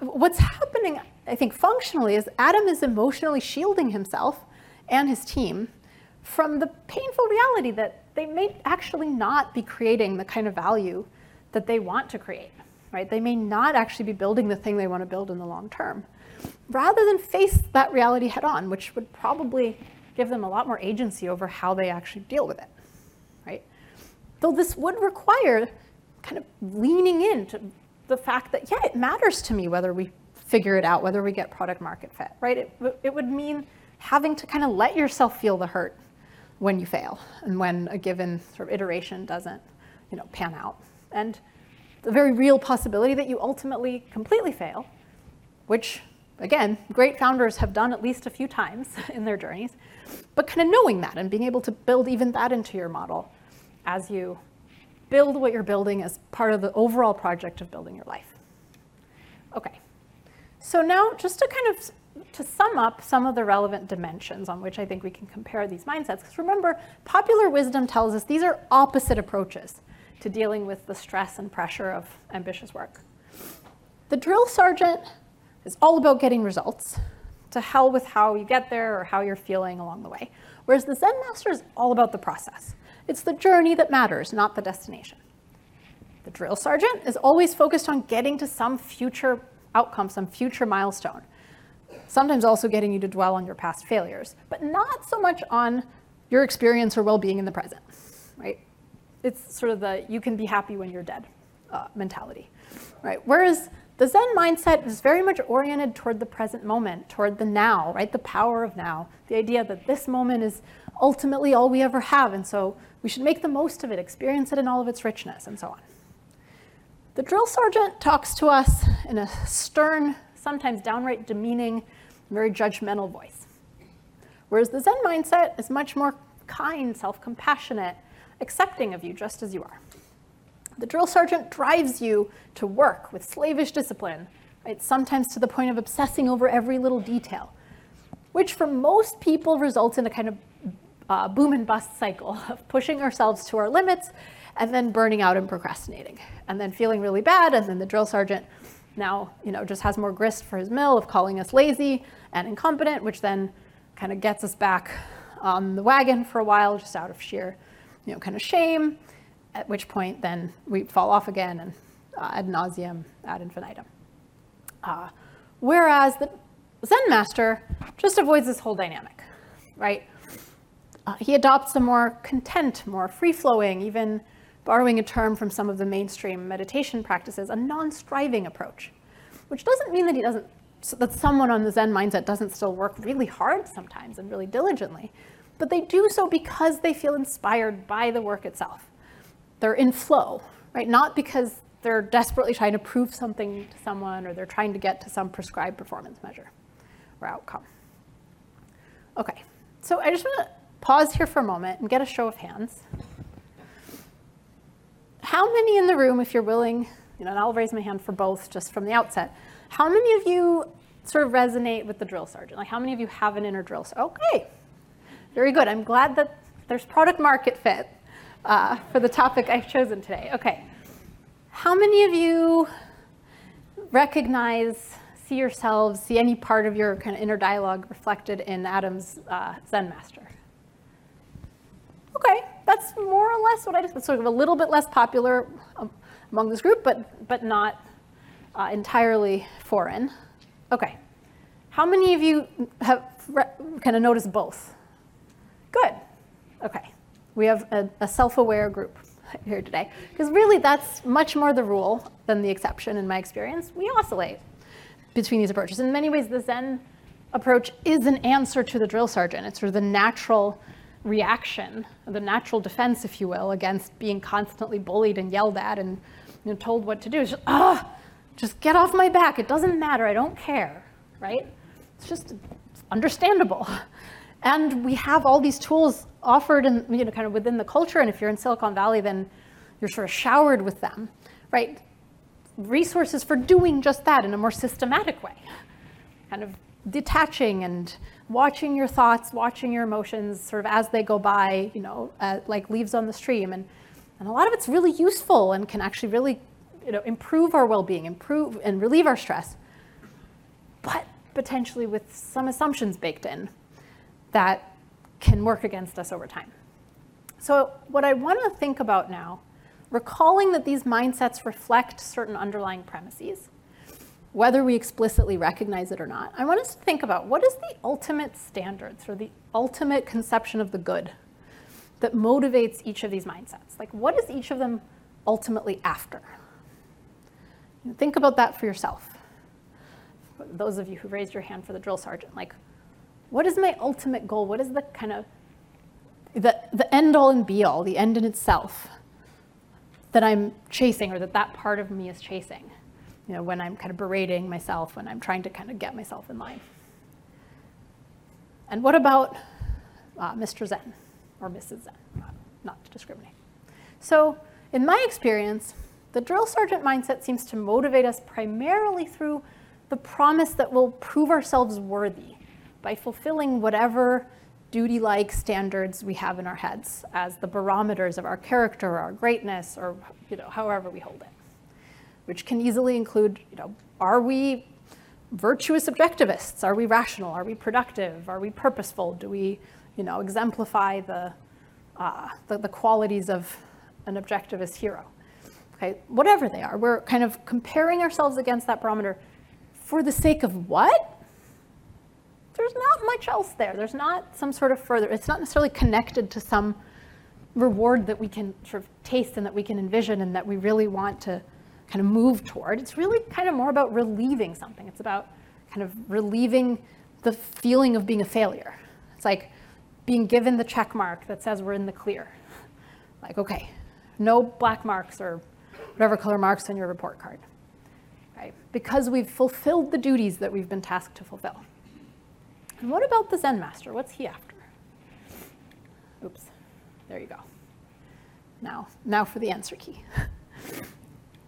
what's happening I think functionally is Adam is emotionally shielding himself and his team from the painful reality that they may actually not be creating the kind of value that they want to create, right? They may not actually be building the thing they want to build in the long term. Rather than face that reality head on, which would probably give them a lot more agency over how they actually deal with it, right? Though this would require kind of leaning into the fact that, yeah, it matters to me whether we figure it out, whether we get product market fit, right? It, it would mean having to kind of let yourself feel the hurt when you fail and when a given sort of iteration doesn't, you know, pan out. And the very real possibility that you ultimately completely fail, which again, great founders have done at least a few times in their journeys, but kind of knowing that and being able to build even that into your model as you build what you're building as part of the overall project of building your life. Okay. So now just to kind of to sum up some of the relevant dimensions on which I think we can compare these mindsets, because remember, popular wisdom tells us these are opposite approaches to dealing with the stress and pressure of ambitious work. The drill sergeant is all about getting results, to hell with how you get there or how you're feeling along the way. Whereas the Zen master is all about the process. It's the journey that matters, not the destination. The drill sergeant is always focused on getting to some future outcome, some future milestone. Sometimes also getting you to dwell on your past failures, but not so much on your experience or well-being in the present, right? It's sort of the you can be happy when you're dead uh, mentality, right? Whereas the Zen mindset is very much oriented toward the present moment, toward the now, right? The power of now. The idea that this moment is ultimately all we ever have, and so we should make the most of it, experience it in all of its richness, and so on. The drill sergeant talks to us in a stern, sometimes downright demeaning, very judgmental voice. Whereas the Zen mindset is much more kind, self compassionate, accepting of you just as you are. The drill sergeant drives you to work with slavish discipline, right? sometimes to the point of obsessing over every little detail, which for most people results in a kind of uh, boom and bust cycle of pushing ourselves to our limits and then burning out and procrastinating and then feeling really bad and then the drill sergeant now you know just has more grist for his mill of calling us lazy and incompetent which then kind of gets us back on the wagon for a while just out of sheer you know kind of shame at which point then we fall off again and uh, ad nauseum ad infinitum. Uh, whereas the zen master just avoids this whole dynamic right? Uh, he adopts a more content more free-flowing even borrowing a term from some of the mainstream meditation practices, a non-striving approach, which doesn't mean that he doesn't that someone on the Zen mindset doesn't still work really hard sometimes and really diligently, but they do so because they feel inspired by the work itself. They're in flow, right? Not because they're desperately trying to prove something to someone or they're trying to get to some prescribed performance measure or outcome. Okay, so I just want to pause here for a moment and get a show of hands how many in the room, if you're willing, you know, and I'll raise my hand for both just from the outset, how many of you sort of resonate with the drill sergeant? Like how many of you have an inner drill sergeant? Okay, very good. I'm glad that there's product market fit uh, for the topic I've chosen today. Okay, how many of you recognize, see yourselves, see any part of your kind of inner dialogue reflected in Adam's uh, Zen Master? Okay, that's more or less what I just, sort of a little bit less popular um, among this group, but, but not uh, entirely foreign. Okay, how many of you have kind of noticed both? Good, okay. We have a, a self-aware group here today, because really that's much more the rule than the exception in my experience. We oscillate between these approaches. In many ways, the Zen approach is an answer to the drill sergeant. It's sort of the natural reaction, the natural defense, if you will, against being constantly bullied and yelled at and you know, told what to do. It's just, ah, just get off my back. It doesn't matter. I don't care, right? It's just understandable. And we have all these tools offered and you know, kind of within the culture. And if you're in Silicon Valley, then you're sort of showered with them, right? Resources for doing just that in a more systematic way, kind of detaching and watching your thoughts, watching your emotions sort of as they go by, you know, uh, like leaves on the stream. And, and a lot of it's really useful and can actually really, you know, improve our well-being, improve and relieve our stress, but potentially with some assumptions baked in that can work against us over time. So what I want to think about now, recalling that these mindsets reflect certain underlying premises, whether we explicitly recognize it or not, I want us to think about what is the ultimate standards or the ultimate conception of the good that motivates each of these mindsets? Like, what is each of them ultimately after? Think about that for yourself. Those of you who raised your hand for the drill sergeant, like, what is my ultimate goal? What is the kind of the, the end all and be all, the end in itself that I'm chasing or that that part of me is chasing? You know, when I'm kind of berating myself, when I'm trying to kind of get myself in line. And what about uh, Mr. Zen or Mrs. Zen, not, to discriminate. So in my experience, the drill sergeant mindset seems to motivate us primarily through the promise that we'll prove ourselves worthy by fulfilling whatever duty-like standards we have in our heads as the barometers of our character, our greatness, or you know, however we hold it which can easily include, you know, are we virtuous objectivists? Are we rational? Are we productive? Are we purposeful? Do we, you know, exemplify the, uh, the, the qualities of an objectivist hero? Okay, whatever they are, we're kind of comparing ourselves against that barometer for the sake of what? There's not much else there. There's not some sort of further, it's not necessarily connected to some reward that we can sort of taste and that we can envision and that we really want to kind of move toward. It's really kind of more about relieving something. It's about kind of relieving the feeling of being a failure. It's like being given the check mark that says we're in the clear. Like, okay, no black marks or whatever color marks on your report card. Right? Because we've fulfilled the duties that we've been tasked to fulfill. And what about the Zen master? What's he after? Oops, there you go. Now, now for the answer key.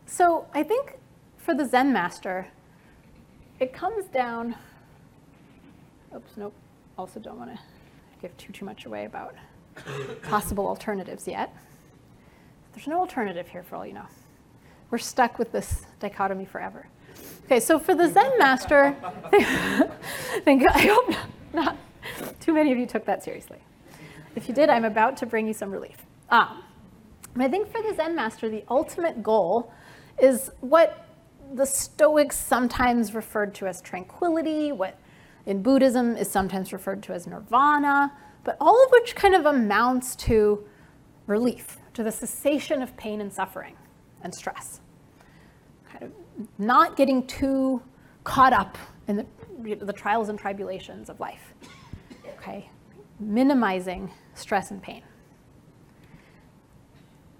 So I think for the Zen master, it comes down, oops, nope, also don't want to give too, too much away about possible alternatives yet. There's no alternative here for all you know. We're stuck with this dichotomy forever. Okay, so for the Zen master, I think, I hope not too many of you took that seriously. If you did, I'm about to bring you some relief. Um, I think for the Zen master, the ultimate goal is what the Stoics sometimes referred to as tranquility, what in Buddhism is sometimes referred to as nirvana, but all of which kind of amounts to relief, to the cessation of pain and suffering and stress. Kind of not getting too caught up in the, the trials and tribulations of life. Okay? Minimizing stress and pain.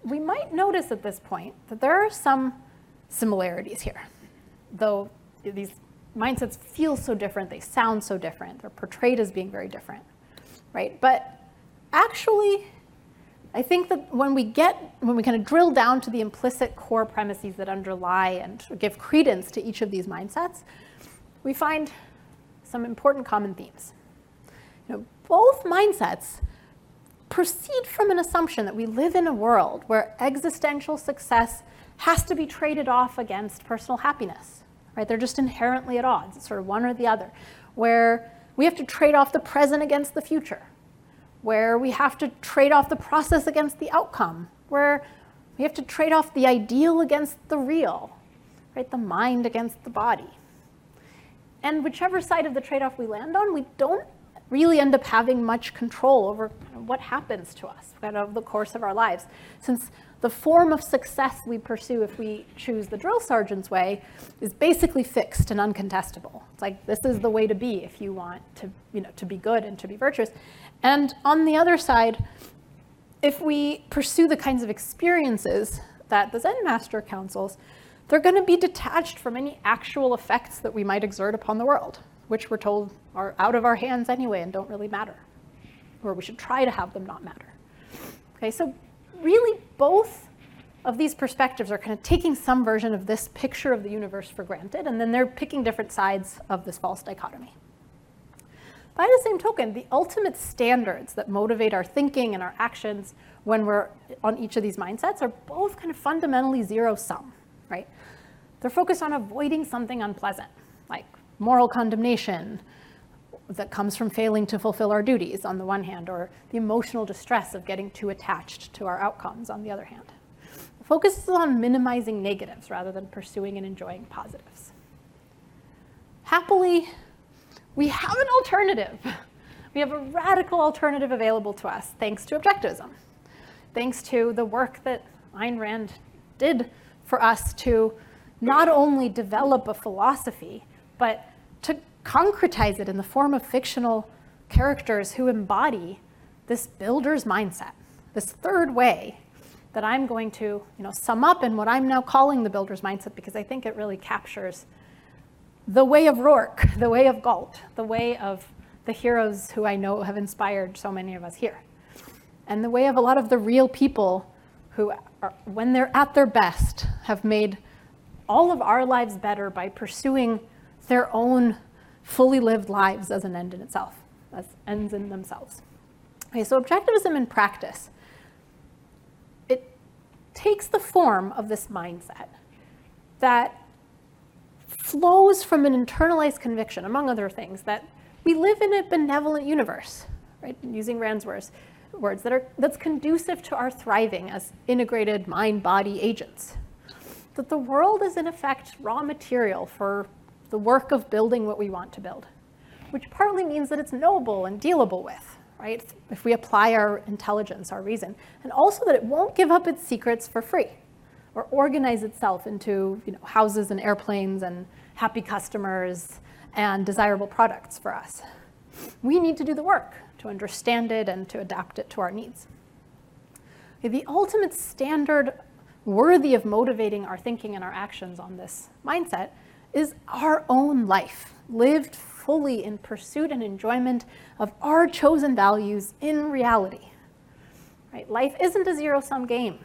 We might notice at this point that there are some similarities here, though these mindsets feel so different, they sound so different, they're portrayed as being very different, right? But actually, I think that when we get, when we kind of drill down to the implicit core premises that underlie and give credence to each of these mindsets, we find some important common themes. You know, both mindsets proceed from an assumption that we live in a world where existential success has to be traded off against personal happiness, right? They're just inherently at odds, it's sort of one or the other, where we have to trade off the present against the future, where we have to trade off the process against the outcome, where we have to trade off the ideal against the real, right? The mind against the body. And whichever side of the trade off we land on, we don't really end up having much control over what happens to us kind of the course of our lives. Since the form of success we pursue if we choose the drill sergeant's way is basically fixed and uncontestable. It's like this is the way to be if you want to, you know, to be good and to be virtuous. And on the other side, if we pursue the kinds of experiences that the Zen master counsels, they're going to be detached from any actual effects that we might exert upon the world, which we're told are out of our hands anyway and don't really matter, or we should try to have them not matter. Okay, so really both of these perspectives are kind of taking some version of this picture of the universe for granted, and then they're picking different sides of this false dichotomy. By the same token, the ultimate standards that motivate our thinking and our actions when we're on each of these mindsets are both kind of fundamentally zero sum, right? They're focused on avoiding something unpleasant, like moral condemnation that comes from failing to fulfill our duties on the one hand, or the emotional distress of getting too attached to our outcomes on the other hand. The focus is on minimizing negatives rather than pursuing and enjoying positives. Happily, we have an alternative. We have a radical alternative available to us thanks to objectivism, thanks to the work that Ayn Rand did for us to not only develop a philosophy, but to concretize it in the form of fictional characters who embody this builder's mindset, this third way that I'm going to you know, sum up in what I'm now calling the builder's mindset because I think it really captures the way of Roark, the way of Galt, the way of the heroes who I know have inspired so many of us here, and the way of a lot of the real people who, are, when they're at their best, have made all of our lives better by pursuing their own fully lived lives as an end in itself, as ends in themselves. Okay, so objectivism in practice, it takes the form of this mindset that flows from an internalized conviction, among other things, that we live in a benevolent universe, right? Using Rand's words, words that are that's conducive to our thriving as integrated mind-body agents. That the world is in effect raw material for the work of building what we want to build, which partly means that it's knowable and dealable with, right? If we apply our intelligence, our reason, and also that it won't give up its secrets for free or organize itself into you know, houses and airplanes and happy customers and desirable products for us. We need to do the work to understand it and to adapt it to our needs. The ultimate standard worthy of motivating our thinking and our actions on this mindset is our own life, lived fully in pursuit and enjoyment of our chosen values in reality. Right? Life isn't a zero-sum game.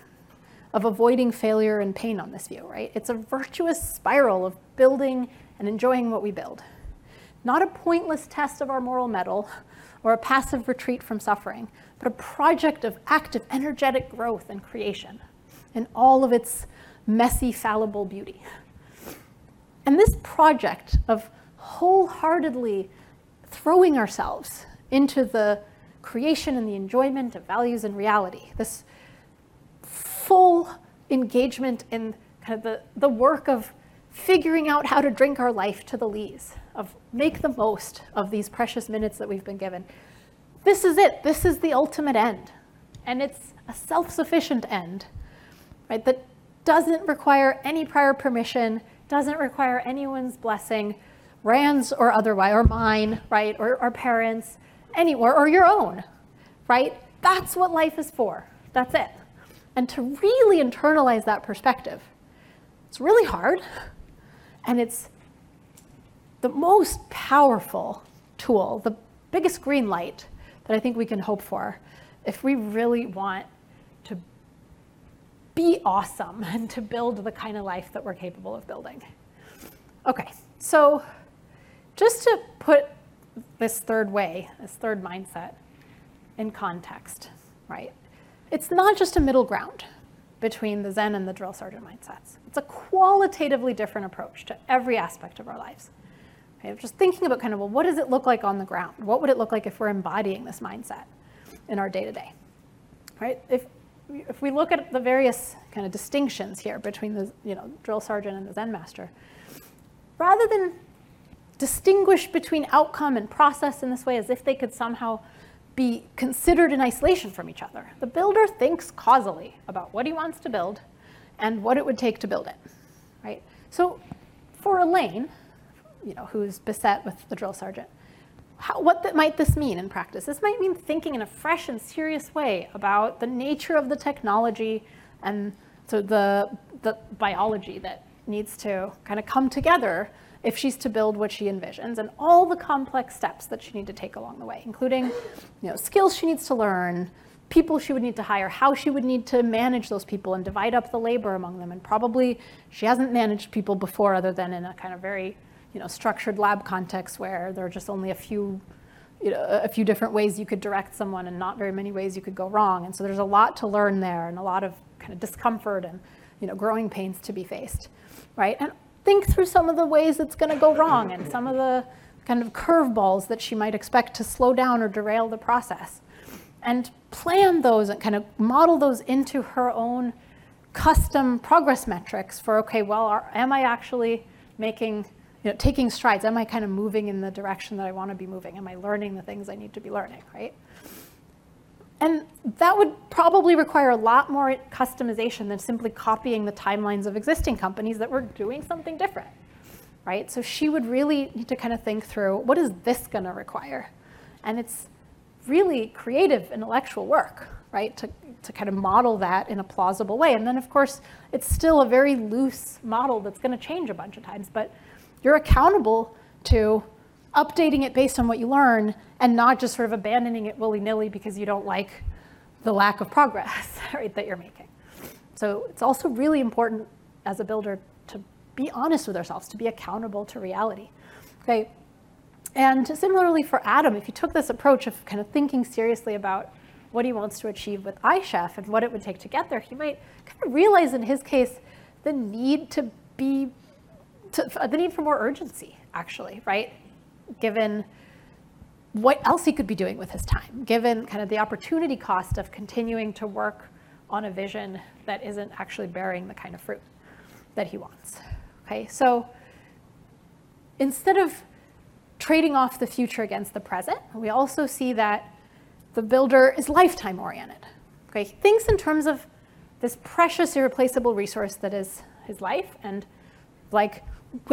of avoiding failure and pain on this view, right? It's a virtuous spiral of building and enjoying what we build. Not a pointless test of our moral mettle or a passive retreat from suffering, but a project of active, energetic growth and creation in all of its messy, fallible beauty. And this project of wholeheartedly throwing ourselves into the creation and the enjoyment of values and reality, this full engagement in kind of the, the work of figuring out how to drink our life to the lees, of make the most of these precious minutes that we've been given. This is it. This is the ultimate end. And it's a self-sufficient end, right, that doesn't require any prior permission, doesn't require anyone's blessing, Rand's or otherwise, or mine, right, or our parents, anywhere, or your own, right? That's what life is for. That's it. And to really internalize that perspective, it's really hard, and it's the most powerful tool, the biggest green light that I think we can hope for if we really want be awesome and to build the kind of life that we're capable of building. Okay, so just to put this third way, this third mindset in context, right? It's not just a middle ground between the Zen and the drill sergeant mindsets. It's a qualitatively different approach to every aspect of our lives. Okay, just thinking about kind of, well, what does it look like on the ground? What would it look like if we're embodying this mindset in our day-to-day, right? If, if we look at the various kind of distinctions here between the you know, drill sergeant and the Zen master, rather than distinguish between outcome and process in this way as if they could somehow be considered in isolation from each other. The builder thinks causally about what he wants to build and what it would take to build it, right? So for Elaine, you know, who's beset with the drill sergeant, how, what that, might this mean in practice? This might mean thinking in a fresh and serious way about the nature of the technology and so the, the biology that needs to kind of come together if she's to build what she envisions and all the complex steps that she needs to take along the way, including you know, skills she needs to learn, people she would need to hire, how she would need to manage those people and divide up the labor among them. And probably she hasn't managed people before other than in a kind of very you know, structured lab context where there are just only a few you know, a few different ways you could direct someone and not very many ways you could go wrong. And so there's a lot to learn there and a lot of kind of discomfort and you know, growing pains to be faced, right? And think through some of the ways it's going to go wrong and some of the kind of curveballs that she might expect to slow down or derail the process. And plan those and kind of model those into her own custom progress metrics for, okay, well, are, am I actually making, you know, taking strides? Am I kind of moving in the direction that I want to be moving? Am I learning the things I need to be learning, right? And that would probably require a lot more customization than simply copying the timelines of existing companies that were doing something different, right? So she would really need to kind of think through, what is this going to require? And it's really creative intellectual work, right, to, to kind of model that in a plausible way. And then, of course, it's still a very loose model that's going to change a bunch of times, but you're accountable to updating it based on what you learn and not just sort of abandoning it willy-nilly because you don't like the lack of progress right, that you're making. So it's also really important as a builder to be honest with ourselves, to be accountable to reality. Okay. And similarly for Adam, if you took this approach of kind of thinking seriously about what he wants to achieve with iChef and what it would take to get there, he might kind of realize in his case the need to be, to, the need for more urgency, actually, right? given what else he could be doing with his time, given kind of the opportunity cost of continuing to work on a vision that isn't actually bearing the kind of fruit that he wants. Okay, so instead of trading off the future against the present, we also see that the builder is lifetime oriented. Okay, he thinks in terms of this precious, irreplaceable resource that is his life, and like,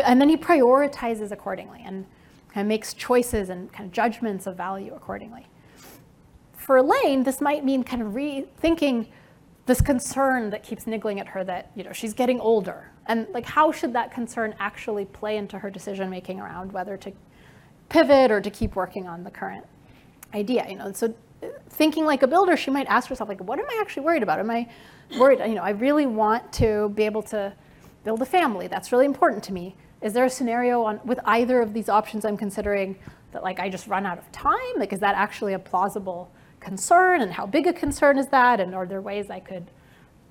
and then he prioritizes accordingly. And kind of makes choices and kind of judgments of value accordingly. For Elaine, this might mean kind of rethinking this concern that keeps niggling at her that you know she's getting older, and like how should that concern actually play into her decision making around whether to pivot or to keep working on the current idea. You know, so thinking like a builder, she might ask herself, like, what am I actually worried about? Am I worried, you know, I really want to be able to build a family. That's really important to me. Is there a scenario on, with either of these options I'm considering that like I just run out of time? Like, is that actually a plausible concern? And how big a concern is that? And are there ways I could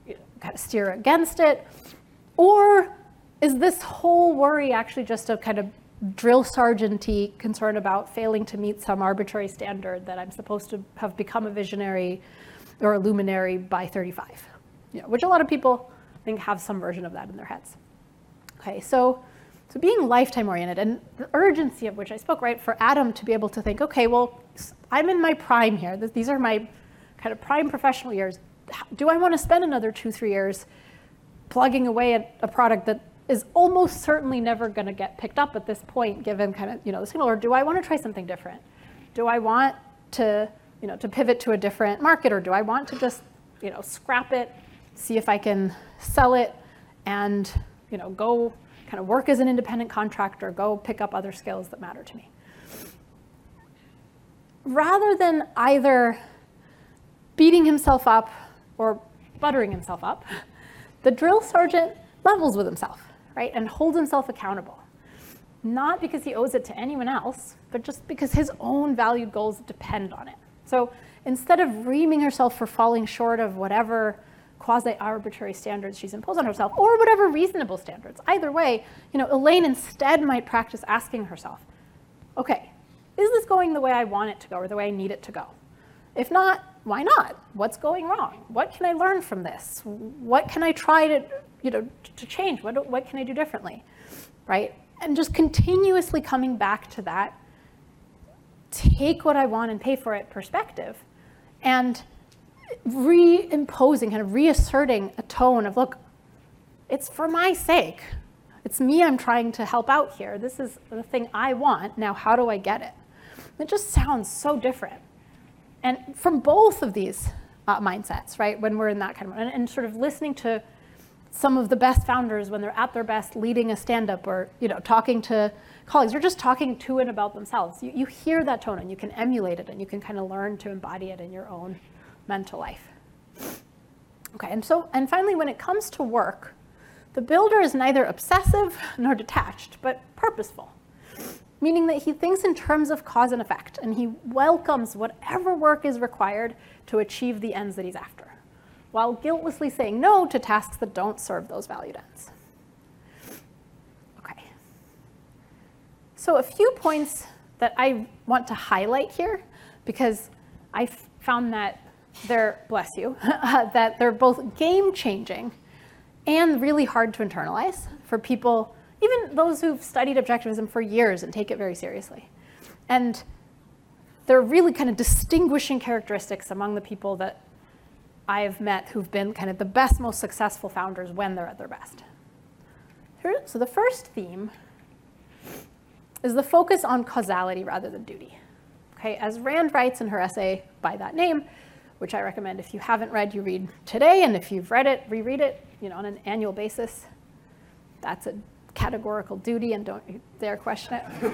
you know, kind of steer against it? Or is this whole worry actually just a kind of drill sergeanty concern about failing to meet some arbitrary standard that I'm supposed to have become a visionary or a luminary by 35, you know, which a lot of people think have some version of that in their heads. Okay, so so being lifetime oriented and the urgency of which I spoke, right, for Adam to be able to think, okay, well, I'm in my prime here. These are my kind of prime professional years. Do I want to spend another two, three years plugging away at a product that is almost certainly never going to get picked up at this point, given kind of you know the signal, or do I want to try something different? Do I want to you know to pivot to a different market, or do I want to just you know scrap it, see if I can sell it, and you know go kind of work as an independent contractor, go pick up other skills that matter to me. Rather than either beating himself up or buttering himself up, the drill sergeant levels with himself right? And holds himself accountable. Not because he owes it to anyone else, but just because his own valued goals depend on it. So instead of reaming herself for falling short of whatever quasi-arbitrary standards she's imposed on herself, or whatever reasonable standards, either way, you know, Elaine instead might practice asking herself, okay, is this going the way I want it to go or the way I need it to go? If not, why not? What's going wrong? What can I learn from this? What can I try to you know, to change? What, what can I do differently, right? And just continuously coming back to that, take what I want and pay for it perspective, and reimposing, kind of reasserting a tone of, look, it's for my sake. It's me I'm trying to help out here. This is the thing I want. Now, how do I get it? It just sounds so different. And from both of these uh, mindsets, right, when we're in that kind of, and, and sort of listening to some of the best founders when they're at their best leading a stand-up or you know talking to colleagues or just talking to and about themselves you, you hear that tone and you can emulate it and you can kind of learn to embody it in your own mental life okay and so and finally when it comes to work the builder is neither obsessive nor detached but purposeful meaning that he thinks in terms of cause and effect and he welcomes whatever work is required to achieve the ends that he's after while guiltlessly saying no to tasks that don't serve those valued ends. Okay. So a few points that I want to highlight here because I found that they're, bless you, uh, that they're both game changing and really hard to internalize for people, even those who've studied objectivism for years and take it very seriously. And they're really kind of distinguishing characteristics among the people that I've met who've been kind of the best, most successful founders when they're at their best. So the first theme is the focus on causality rather than duty. Okay, as Rand writes in her essay by that name, which I recommend if you haven't read, you read today, and if you've read it, reread it, you know, on an annual basis. That's a categorical duty, and don't dare question it.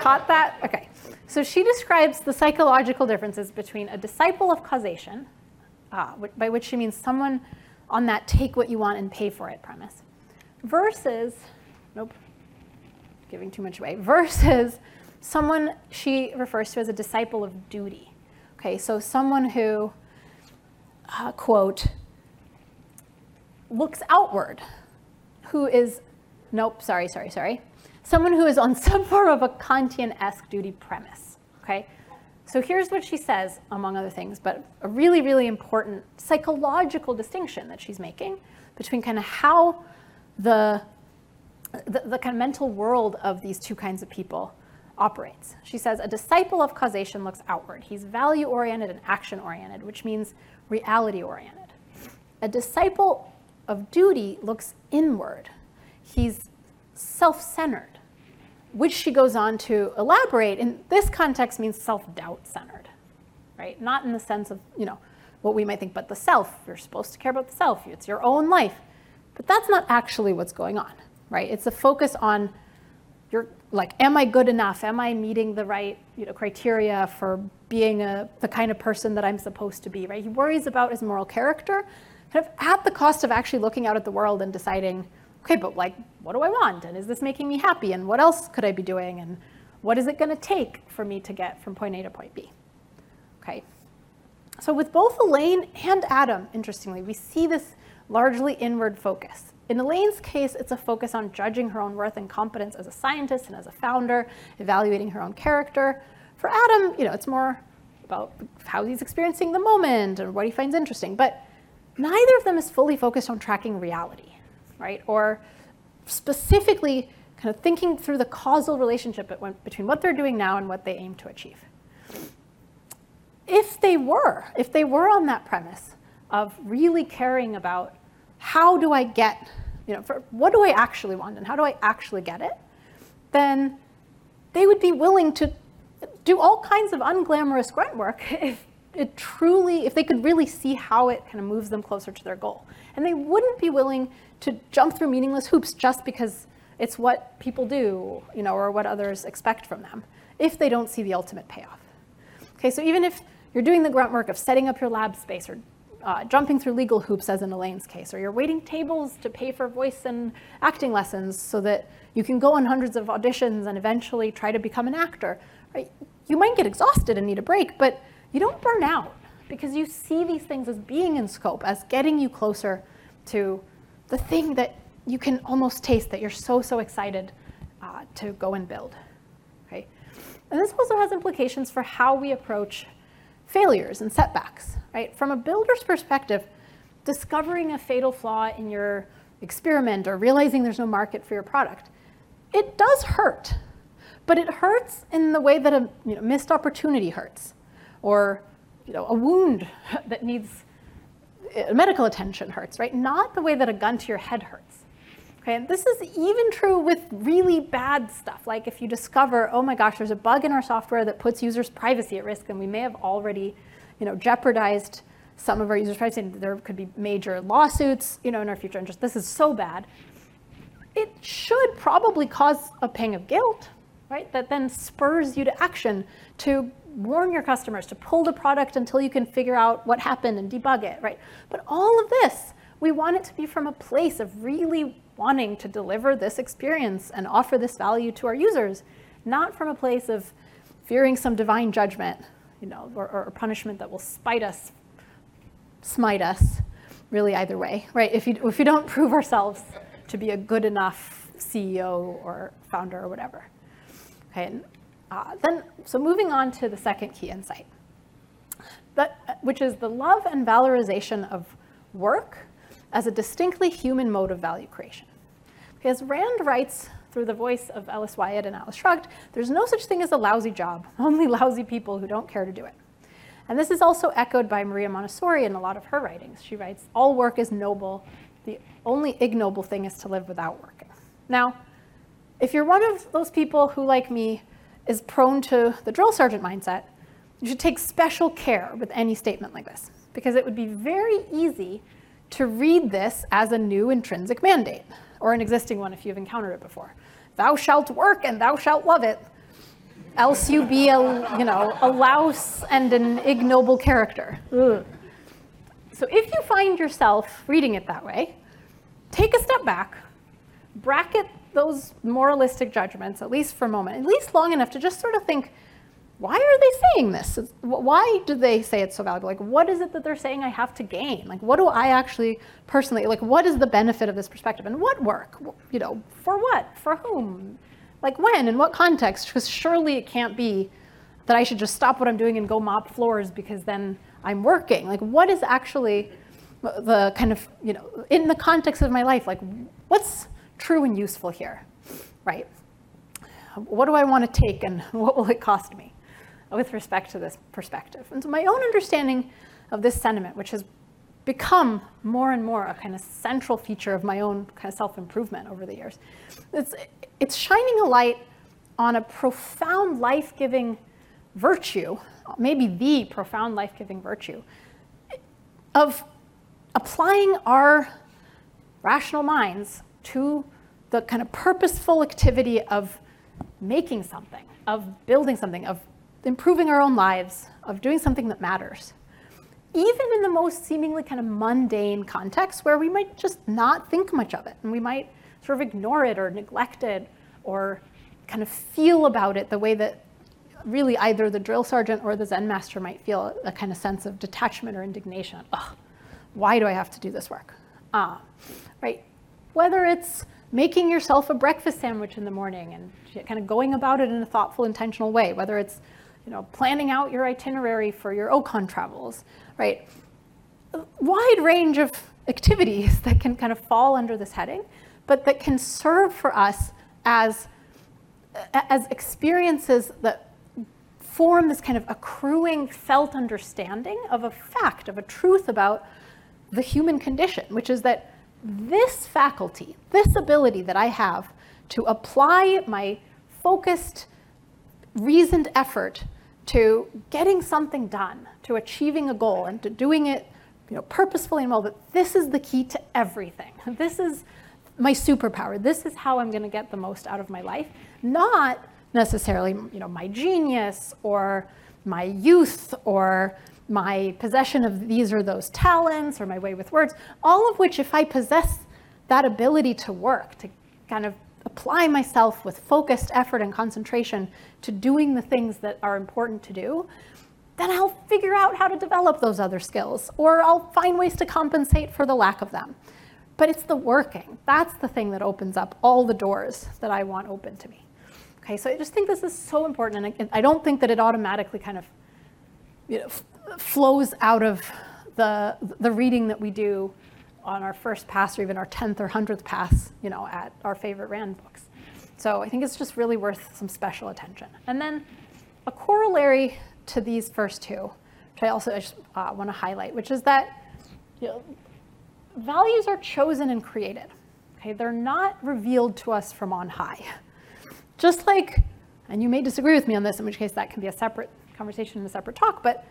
Caught that? Okay. So she describes the psychological differences between a disciple of causation, uh, by which she means someone on that take what you want and pay for it premise, versus, nope, giving too much away, versus someone she refers to as a disciple of duty. Okay, so someone who, uh, quote, looks outward, who is, nope, sorry, sorry, sorry, someone who is on some form of a Kantian-esque duty premise, okay? So here's what she says, among other things, but a really, really important psychological distinction that she's making between kind of how the, the, the kind of mental world of these two kinds of people operates. She says, a disciple of causation looks outward. He's value-oriented and action-oriented, which means reality-oriented. A disciple of duty looks inward. He's self-centered which she goes on to elaborate in this context means self-doubt centered, right? Not in the sense of, you know, what we might think, but the self, you're supposed to care about the self, it's your own life. But that's not actually what's going on, right? It's a focus on like, am I good enough? Am I meeting the right you know, criteria for being a, the kind of person that I'm supposed to be, right? He worries about his moral character, kind of at the cost of actually looking out at the world and deciding, okay, but like, what do I want? And is this making me happy? And what else could I be doing? And what is it going to take for me to get from point A to point B? Okay. So with both Elaine and Adam, interestingly, we see this largely inward focus. In Elaine's case, it's a focus on judging her own worth and competence as a scientist and as a founder, evaluating her own character. For Adam, you know, it's more about how he's experiencing the moment and what he finds interesting. But neither of them is fully focused on tracking reality, right? Or specifically kind of thinking through the causal relationship between what they're doing now and what they aim to achieve. If they were, if they were on that premise of really caring about how do I get, you know, for, what do I actually want and how do I actually get it, then they would be willing to do all kinds of unglamorous grunt work if it truly, if they could really see how it kind of moves them closer to their goal. And they wouldn't be willing to jump through meaningless hoops just because it's what people do, you know, or what others expect from them, if they don't see the ultimate payoff. Okay, so even if you're doing the grunt work of setting up your lab space or uh, jumping through legal hoops, as in Elaine's case, or you're waiting tables to pay for voice and acting lessons so that you can go on hundreds of auditions and eventually try to become an actor. Right? You might get exhausted and need a break, but you don't burn out because you see these things as being in scope, as getting you closer to the thing that you can almost taste that you're so, so excited uh, to go and build. Okay? And this also has implications for how we approach failures and setbacks. Right? From a builder's perspective, discovering a fatal flaw in your experiment or realizing there's no market for your product, it does hurt. But it hurts in the way that a you know, missed opportunity hurts, or you know, a wound that needs uh, medical attention hurts, right? Not the way that a gun to your head hurts. Okay, and this is even true with really bad stuff. Like if you discover, oh my gosh, there's a bug in our software that puts users' privacy at risk, and we may have already, you know, jeopardized some of our users' privacy. And there could be major lawsuits, you know, in our future interest. This is so bad. It should probably cause a pang of guilt, right? That then spurs you to action to warn your customers to pull the product until you can figure out what happened and debug it, right? But all of this, we want it to be from a place of really wanting to deliver this experience and offer this value to our users, not from a place of fearing some divine judgment, you know, or, or punishment that will spite us, smite us, really either way, right? If you, if you don't prove ourselves to be a good enough CEO or founder or whatever. Okay, and, uh, then, so moving on to the second key insight, that, which is the love and valorization of work as a distinctly human mode of value creation. Because Rand writes through the voice of Ellis Wyatt and Atlas Shrugged, there's no such thing as a lousy job, only lousy people who don't care to do it. And this is also echoed by Maria Montessori in a lot of her writings. She writes, all work is noble. The only ignoble thing is to live without working. Now, if you're one of those people who, like me, is prone to the drill sergeant mindset, you should take special care with any statement like this, because it would be very easy to read this as a new intrinsic mandate, or an existing one if you've encountered it before. Thou shalt work and thou shalt love it, else you be a, you know, a louse and an ignoble character. Ugh. So if you find yourself reading it that way, take a step back, bracket those moralistic judgments, at least for a moment, at least long enough to just sort of think, why are they saying this? Why do they say it's so valuable? Like, what is it that they're saying I have to gain? Like, what do I actually personally, like, what is the benefit of this perspective? And what work? You know, for what? For whom? Like, when? In what context? Because surely it can't be that I should just stop what I'm doing and go mop floors because then I'm working. Like, what is actually the kind of, you know, in the context of my life, like, what's true and useful here, right? What do I want to take and what will it cost me? With respect to this perspective. And so my own understanding of this sentiment, which has become more and more a kind of central feature of my own kind of self-improvement over the years, it's, it's shining a light on a profound life-giving virtue, maybe the profound life-giving virtue, of applying our rational minds to the kind of purposeful activity of making something, of building something, of improving our own lives, of doing something that matters. Even in the most seemingly kind of mundane context where we might just not think much of it and we might sort of ignore it or neglect it or kind of feel about it the way that really either the drill sergeant or the Zen master might feel a kind of sense of detachment or indignation. Ugh, why do I have to do this work? Uh, right? Whether it's making yourself a breakfast sandwich in the morning and kind of going about it in a thoughtful, intentional way, whether it's you know, planning out your itinerary for your OCON travels, right? A wide range of activities that can kind of fall under this heading, but that can serve for us as, as experiences that form this kind of accruing felt understanding of a fact, of a truth about the human condition, which is that this faculty, this ability that I have to apply my focused, reasoned effort to getting something done, to achieving a goal, and to doing it you know, purposefully and well, that this is the key to everything. This is my superpower. This is how I'm going to get the most out of my life, not necessarily you know, my genius or my youth or my possession of these or those talents or my way with words, all of which, if I possess that ability to work, to kind of apply myself with focused effort and concentration to doing the things that are important to do, then I'll figure out how to develop those other skills or I'll find ways to compensate for the lack of them. But it's the working. That's the thing that opens up all the doors that I want open to me. Okay, so I just think this is so important, and I, don't think that it automatically kind of you know, flows out of the, the reading that we do on our first pass or even our 10th or 100th pass, you know, at our favorite Rand books. So I think it's just really worth some special attention. And then a corollary to these first two, which I also uh, want to highlight, which is that you know, values are chosen and created. Okay, they're not revealed to us from on high. Just like, and you may disagree with me on this, in which case that can be a separate conversation and a separate talk, but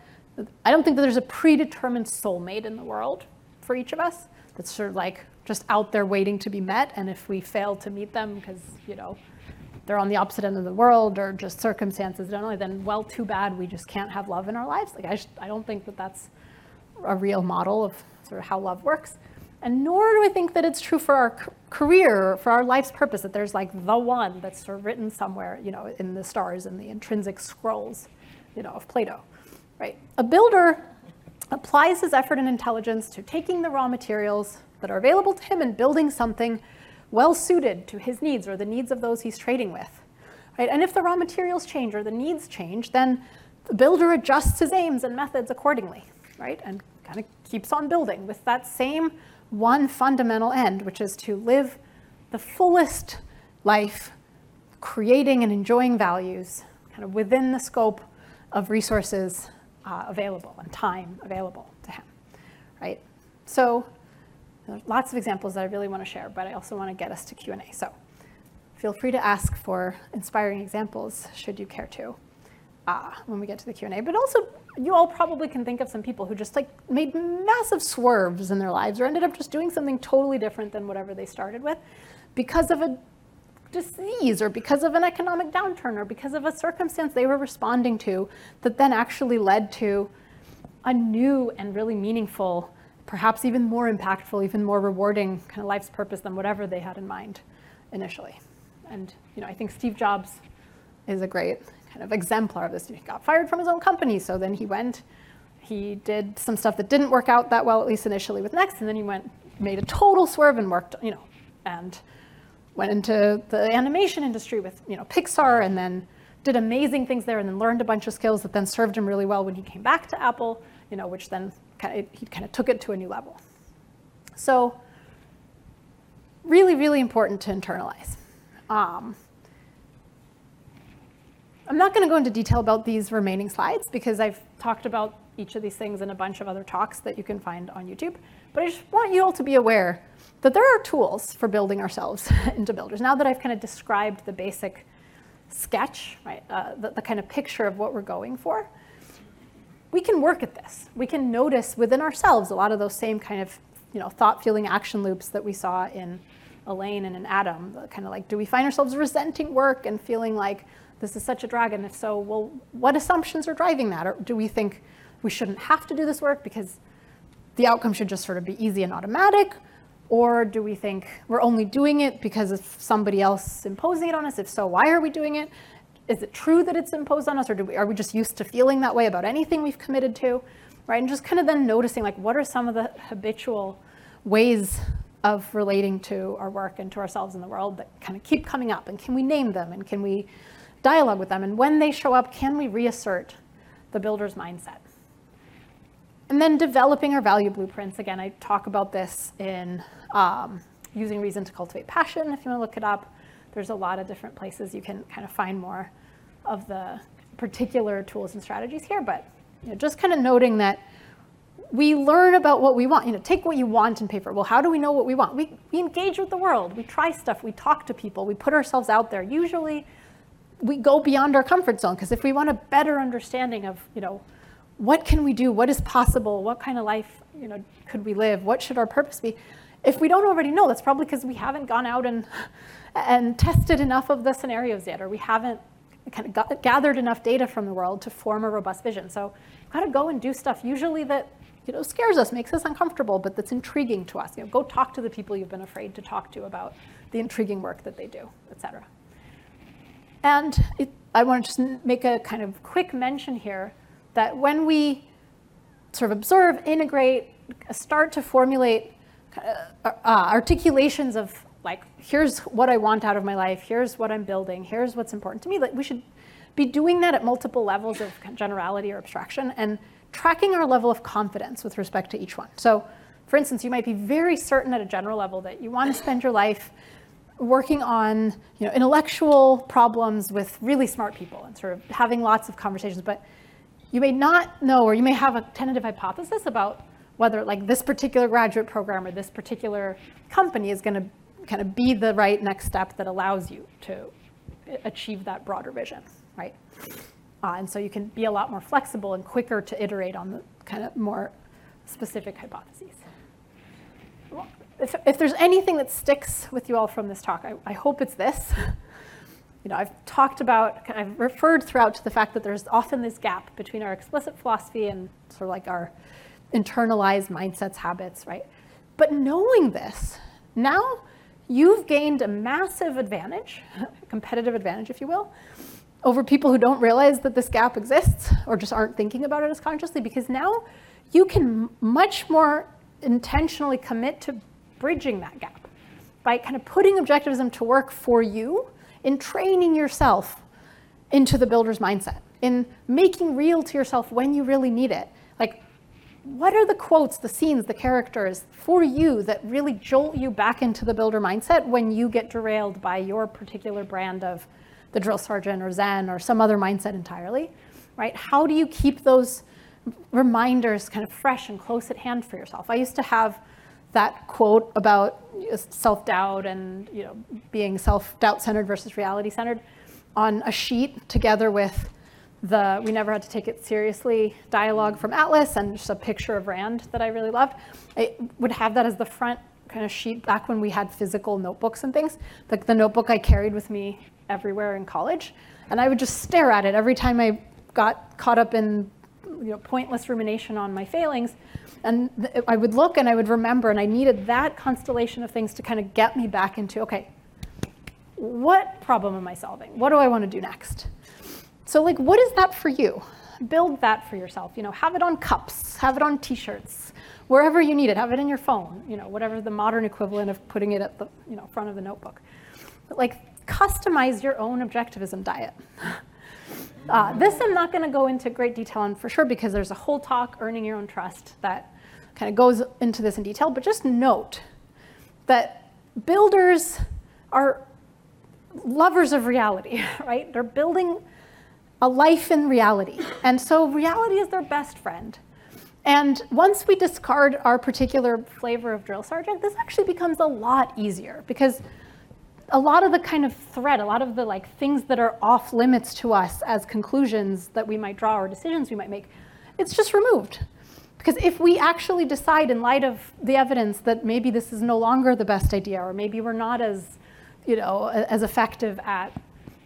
I don't think that there's a predetermined soulmate in the world for each of us that's sort of like just out there waiting to be met. And if we fail to meet them because, you know, they're on the opposite end of the world or just circumstances generally, then well, too bad, we just can't have love in our lives. Like I, just, I don't think that that's a real model of sort of how love works. And nor do I think that it's true for our career, for our life's purpose, that there's like the one that's sort of written somewhere, you know, in the stars, in the intrinsic scrolls, you know, of Plato, right? A builder applies his effort and intelligence to taking the raw materials that are available to him and building something well suited to his needs or the needs of those he's trading with. Right? And if the raw materials change or the needs change, then the builder adjusts his aims and methods accordingly, right? And kind of keeps on building with that same one fundamental end, which is to live the fullest life, creating and enjoying values kind of within the scope of resources uh, available and time available to him, right? So lots of examples that I really want to share, but I also want to get us to Q&A. So feel free to ask for inspiring examples should you care to uh, when we get to the Q&A. But also, you all probably can think of some people who just like made massive swerves in their lives or ended up just doing something totally different than whatever they started with because of a disease or because of an economic downturn or because of a circumstance they were responding to that then actually led to a new and really meaningful, perhaps even more impactful, even more rewarding kind of life's purpose than whatever they had in mind initially. And you know, I think Steve Jobs is a great kind of exemplar of this. He got fired from his own company, so then he went, he did some stuff that didn't work out that well, at least initially with Next, and then he went, made a total swerve and worked, you know, and went into the animation industry with you know Pixar and then did amazing things there and then learned a bunch of skills that then served him really well when he came back to Apple, you know, which then kind of, he kind of took it to a new level. So really, really important to internalize. Um, I'm not going to go into detail about these remaining slides because I've talked about each of these things in a bunch of other talks that you can find on YouTube. But I just want you all to be aware that there are tools for building ourselves into builders. Now that I've kind of described the basic sketch, right, uh, the, the kind of picture of what we're going for, we can work at this. We can notice within ourselves a lot of those same kind of you know, thought, feeling, action loops that we saw in Elaine and in Adam, kind of like, do we find ourselves resenting work and feeling like this is such a drag? And if so, well, what assumptions are driving that? Or do we think we shouldn't have to do this work because the outcome should just sort of be easy and automatic? Or do we think we're only doing it because of somebody else imposing it on us? If so, why are we doing it? Is it true that it's imposed on us, or we, are we just used to feeling that way about anything we've committed to? Right? And just kind of then noticing, like, what are some of the habitual ways of relating to our work and to ourselves in the world that kind of keep coming up? And can we name them? And can we dialogue with them? And when they show up, can we reassert the builder's mindset? And then developing our value blueprints. Again, I talk about this in um, using reason to cultivate passion. If you want to look it up, there's a lot of different places you can kind of find more of the particular tools and strategies here. But you know, just kind of noting that we learn about what we want. You know, take what you want in paper. Well, how do we know what we want? We, we engage with the world. We try stuff. We talk to people. We put ourselves out there. Usually, we go beyond our comfort zone because if we want a better understanding of, you know, what can we do? What is possible? What kind of life, you know, could we live? What should our purpose be? If we don't already know, that's probably because we haven't gone out and and tested enough of the scenarios yet, or we haven't kind of got, gathered enough data from the world to form a robust vision. So we've got to go and do stuff usually that you know scares us, makes us uncomfortable, but that's intriguing to us. You know, go talk to the people you've been afraid to talk to about the intriguing work that they do, et cetera. And it, I want to just make a kind of quick mention here that when we sort of observe, integrate, start to formulate uh, uh, articulations of like, here's what I want out of my life, here's what I'm building, here's what's important to me, like we should be doing that at multiple levels of generality or abstraction and tracking our level of confidence with respect to each one. So for instance, you might be very certain at a general level that you want to spend your life working on you know, intellectual problems with really smart people and sort of having lots of conversations, but you may not know, or you may have a tentative hypothesis about whether like this particular graduate program or this particular company is going to kind of be the right next step that allows you to achieve that broader vision, right? Uh, and so you can be a lot more flexible and quicker to iterate on the kind of more specific hypotheses. If, if there's anything that sticks with you all from this talk, I, I hope it's this. you know, I've talked about, I've referred throughout to the fact that there's often this gap between our explicit philosophy and sort of like our internalized mindsets, habits, right? But knowing this, now you've gained a massive advantage, competitive advantage, if you will, over people who don't realize that this gap exists or just aren't thinking about it as consciously, because now you can much more intentionally commit to bridging that gap by kind of putting objectivism to work for you in training yourself into the builder's mindset, in making real to yourself when you really need it. Like, what are the quotes, the scenes, the characters for you that really jolt you back into the builder mindset when you get derailed by your particular brand of the drill sergeant or Zen or some other mindset entirely, right? How do you keep those reminders kind of fresh and close at hand for yourself? I used to have that quote about uh, self-doubt and you know being self-doubt centered versus reality centered on a sheet together with the we never had to take it seriously dialogue from Atlas and just a picture of Rand that I really loved. I would have that as the front kind of sheet back when we had physical notebooks and things. Like the notebook I carried with me everywhere in college, and I would just stare at it every time I got caught up in you know pointless rumination on my failings and th- I would look and I would remember, and I needed that constellation of things to kind of get me back into okay, what problem am I solving? What do I want to do next? So, like, what is that for you? Build that for yourself. You know, have it on cups, have it on T-shirts, wherever you need it. Have it in your phone. You know, whatever the modern equivalent of putting it at the you know front of the notebook. But like, customize your own objectivism diet. Uh, this I'm not going to go into great detail on for sure because there's a whole talk, Earning Your Own Trust, that kind of goes into this in detail. But just note that builders are lovers of reality, right? They're building a life in reality. And so reality is their best friend. And once we discard our particular flavor of drill sergeant, this actually becomes a lot easier because a lot of the kind of threat, a lot of the like things that are off limits to us as conclusions that we might draw or decisions we might make, it's just removed. Because if we actually decide, in light of the evidence, that maybe this is no longer the best idea, or maybe we're not as, you know, as effective at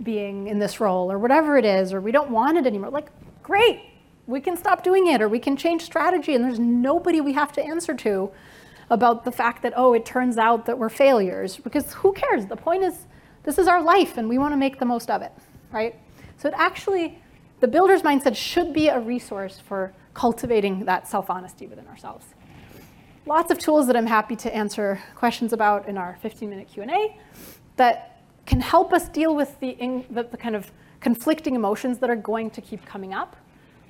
being in this role, or whatever it is, or we don't want it anymore, like, great, we can stop doing it, or we can change strategy, and there's nobody we have to answer to about the fact that, oh, it turns out that we're failures, because who cares? The point is, this is our life, and we want to make the most of it, right? So it actually, the builder's mindset should be a resource for cultivating that self-honesty within ourselves. Lots of tools that I'm happy to answer questions about in our 15-minute Q&A that can help us deal with the, the, the kind of conflicting emotions that are going to keep coming up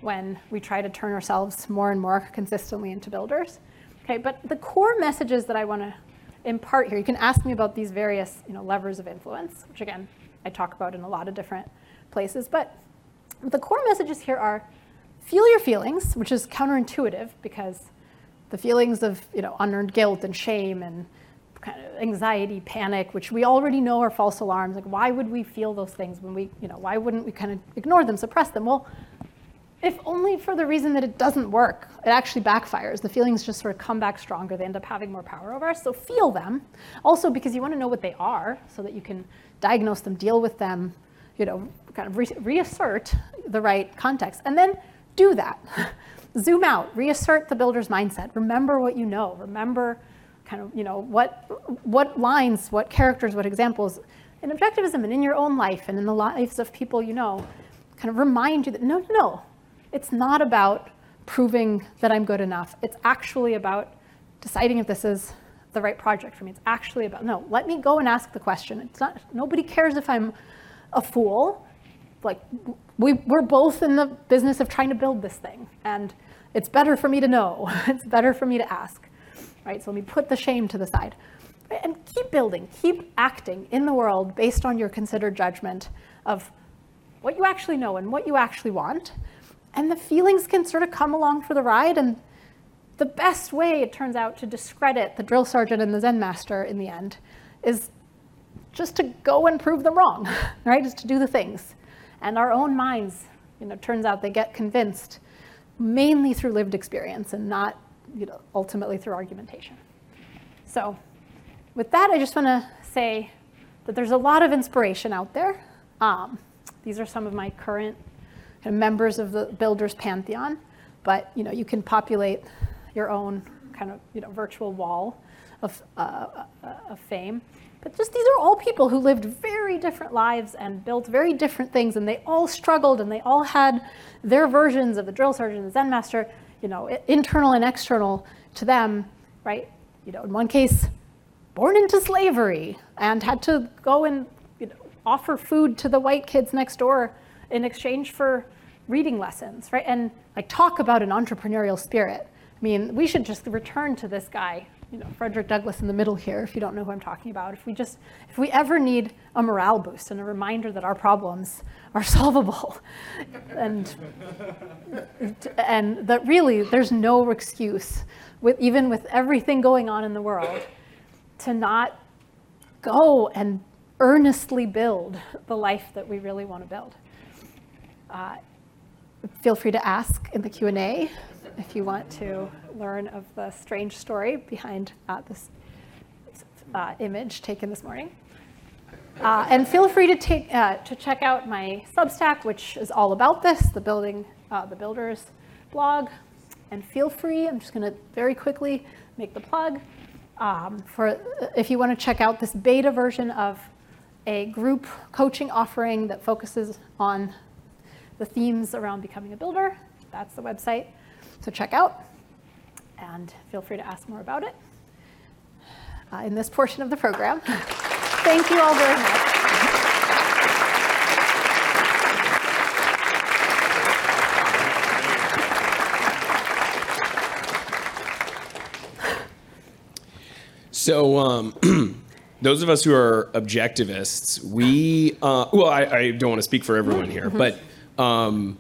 when we try to turn ourselves more and more consistently into builders. Okay, but the core messages that I want to impart here, you can ask me about these various you know, levers of influence, which again, I talk about in a lot of different places, but the core messages here are feel your feelings, which is counterintuitive because the feelings of you know unearned guilt and shame and kind of anxiety, panic, which we already know are false alarms. Like why would we feel those things when we, you know, why wouldn't we kind of ignore them, suppress them? Well, if only for the reason that it doesn't work. It actually backfires. The feelings just sort of come back stronger. They end up having more power over us. So feel them. Also because you want to know what they are so that you can diagnose them, deal with them, you know, kind of re- reassert the right context. And then do that. Zoom out, reassert the builder's mindset. Remember what you know. Remember kind of, you know, what, what lines, what characters, what examples in objectivism and in your own life and in the lives of people you know, kind of remind you that no, no, no, it's not about proving that I'm good enough. It's actually about deciding if this is the right project for me. It's actually about, no, let me go and ask the question. It's not, nobody cares if I'm a fool. Like, we, we're both in the business of trying to build this thing. And it's better for me to know. it's better for me to ask. Right? So let me put the shame to the side. And keep building, keep acting in the world based on your considered judgment of what you actually know and what you actually want. And the feelings can sort of come along for the ride. And the best way, it turns out, to discredit the drill sergeant and the Zen master in the end is just to go and prove them wrong, right? Is to do the things. And our own minds, you know, turns out they get convinced mainly through lived experience and not, you know, ultimately through argumentation. So with that, I just want to say that there's a lot of inspiration out there. Um, these are some of my current kind of members of the Builders Pantheon, but you know, you can populate your own kind of you know, virtual wall of, uh, uh of fame. But just these are all people who lived very different lives and built very different things, and they all struggled and they all had their versions of the drill sergeant and the Zen master, you know, internal and external to them, right? You know, in one case, born into slavery and had to go and you know, offer food to the white kids next door in exchange for reading lessons, right? And like talk about an entrepreneurial spirit. I mean, we should just return to this guy you know, Frederick Douglass in the middle here, if you don't know who I'm talking about. If we just, if we ever need a morale boost and a reminder that our problems are solvable, and and that really there's no excuse, with even with everything going on in the world, to not go and earnestly build the life that we really want to build. Uh, feel free to ask in the Q&A if you want to learn of the strange story behind uh, this uh, image taken this morning. Uh, and feel free to take uh, to check out my Substack, which is all about this, the building, uh, the builders blog. And feel free. I'm just going to very quickly make the plug um, for if you want to check out this beta version of a group coaching offering that focuses on the themes around becoming a builder. That's the website. So check out and feel free to ask more about it uh, in this portion of the program. Thank you all very much. So, um, those of us who are objectivists, we, uh, well, I, I, don't want to speak for everyone here, mm-hmm. but um,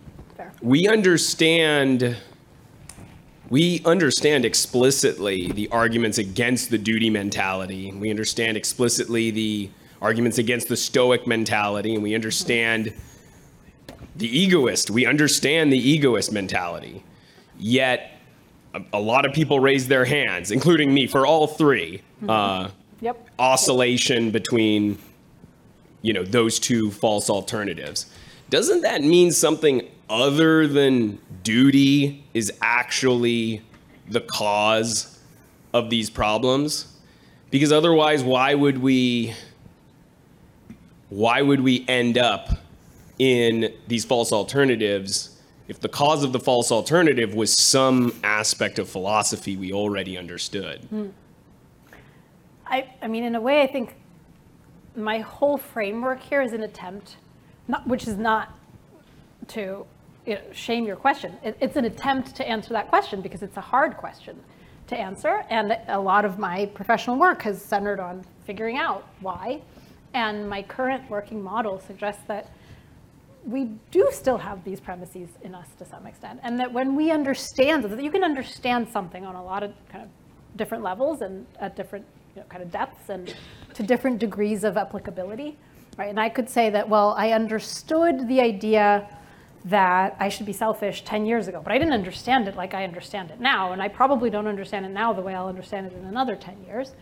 we understand we understand explicitly the arguments against the duty mentality. We understand explicitly the arguments against the stoic mentality, and we understand the egoist. We understand the egoist mentality. Yet, a, a lot of people raised their hands, including me, for all three. Uh, Yep. oscillation between you know those two false alternatives doesn't that mean something other than duty is actually the cause of these problems. Because otherwise why would we why would we end up in these false alternatives if the cause of the false alternative was some aspect of philosophy we already understood? Hmm. I, I mean, in a way, I think my whole framework here is an attempt, not, which is not to you know, shame your question. It, it's an attempt to answer that question because it's a hard question to answer. And a lot of my professional work has centered on figuring out why. And my current working model suggests that we do still have these premises in us to some extent. And that when we understand that you can understand something on a lot of kind of different levels and at different you know, kind of depths and to different degrees of applicability, right? And I could say that, well, I understood the idea that I should be selfish 10 years ago, but I didn't understand it like I understand it now. And I probably don't understand it now the way I'll understand it in another 10 years.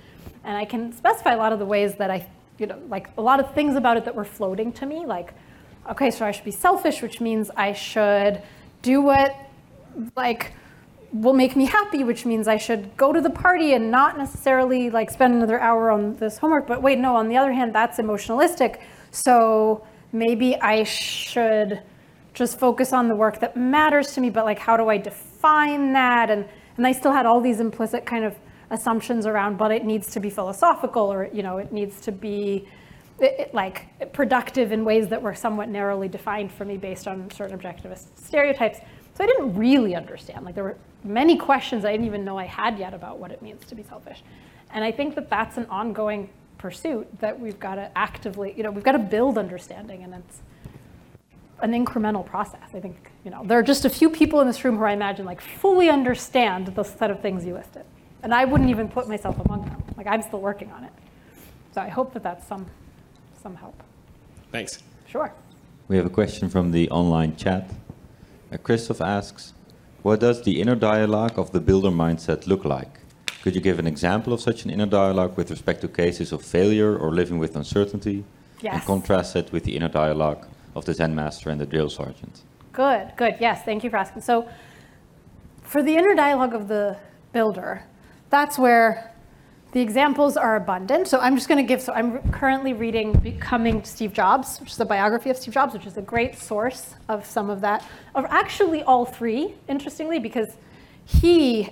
And I can specify a lot of the ways that I, you know, like a lot of things about it that were floating to me, like, okay, so I should be selfish, which means I should do what, like, will make me happy, which means I should go to the party and not necessarily like spend another hour on this homework. But wait, no, on the other hand, that's emotionalistic. So maybe I should just focus on the work that matters to me, but like how do I define that? And and I still had all these implicit kind of assumptions around, but it needs to be philosophical or you know, it needs to be it, it, like productive in ways that were somewhat narrowly defined for me based on certain objectivist stereotypes. So I didn't really understand. Like there were many questions I didn't even know I had yet about what it means to be selfish. And I think that that's an ongoing pursuit that we've got to actively, you know, we've got to build understanding and it's an incremental process. I think, you know, there are just a few people in this room who I imagine like fully understand the set of things you listed. And I wouldn't even put myself among them. Like I'm still working on it. So I hope that that's some, some help. thanks Sure. We have a question from the online chat. Uh, Christoph asks, what does the inner dialogue of the builder mindset look like? Could you give an example of such an inner dialogue with respect to cases of failure or living with uncertainty? And contrast it with the inner dialogue of the Zen master and the drill sergeant. Good, good. Yes, thank you for asking. So, for the inner dialogue of the builder, that's where the examples are abundant. So, I'm just going to give. So, I'm currently reading Becoming Steve Jobs, which is a biography of Steve Jobs, which is a great source of some of that. Of actually all three, interestingly, because he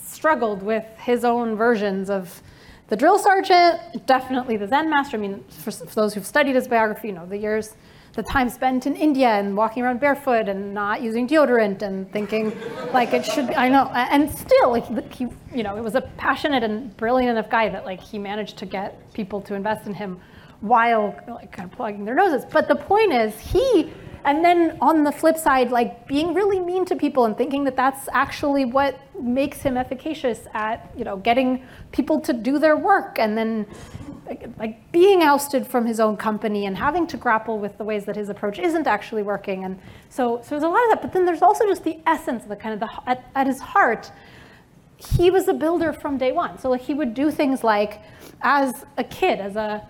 struggled with his own versions of the drill sergeant, definitely the Zen master. I mean, for, for those who've studied his biography, you know, the years, the time spent in India and walking around barefoot and not using deodorant and thinking like it should be, I know. And still, like, he, you know, it was a passionate and brilliant enough guy that like he managed to get people to invest in him while like kind of plugging their noses. But the point is, he and then on the flip side, like being really mean to people and thinking that that's actually what makes him efficacious at, you know, getting people to do their work and then like, being ousted from his own company and having to grapple with the ways that his approach isn't actually working. And so, so there's a lot of that, but then there's also just the essence, the kind of the, at, at his heart, he was a builder from day one. So like he would do things like, as a kid, as a,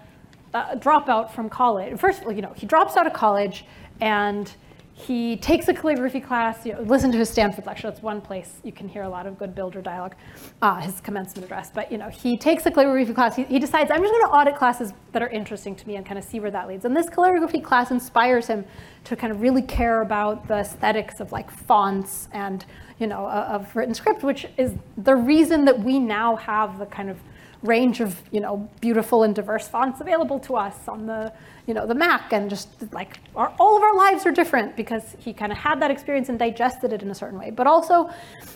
a dropout from college. First, you know, he drops out of college and he takes a calligraphy class. You know, listen to his Stanford lecture. That's one place you can hear a lot of good builder dialogue. Uh, his commencement address. But you know, he takes a calligraphy class. He, he decides I'm just going to audit classes that are interesting to me and kind of see where that leads. And this calligraphy class inspires him to kind of really care about the aesthetics of like fonts and you know uh, of written script, which is the reason that we now have the kind of range of you know beautiful and diverse fonts available to us on the you know the Mac and just like our, all of our lives are different because he kind of had that experience and digested it in a certain way. But also,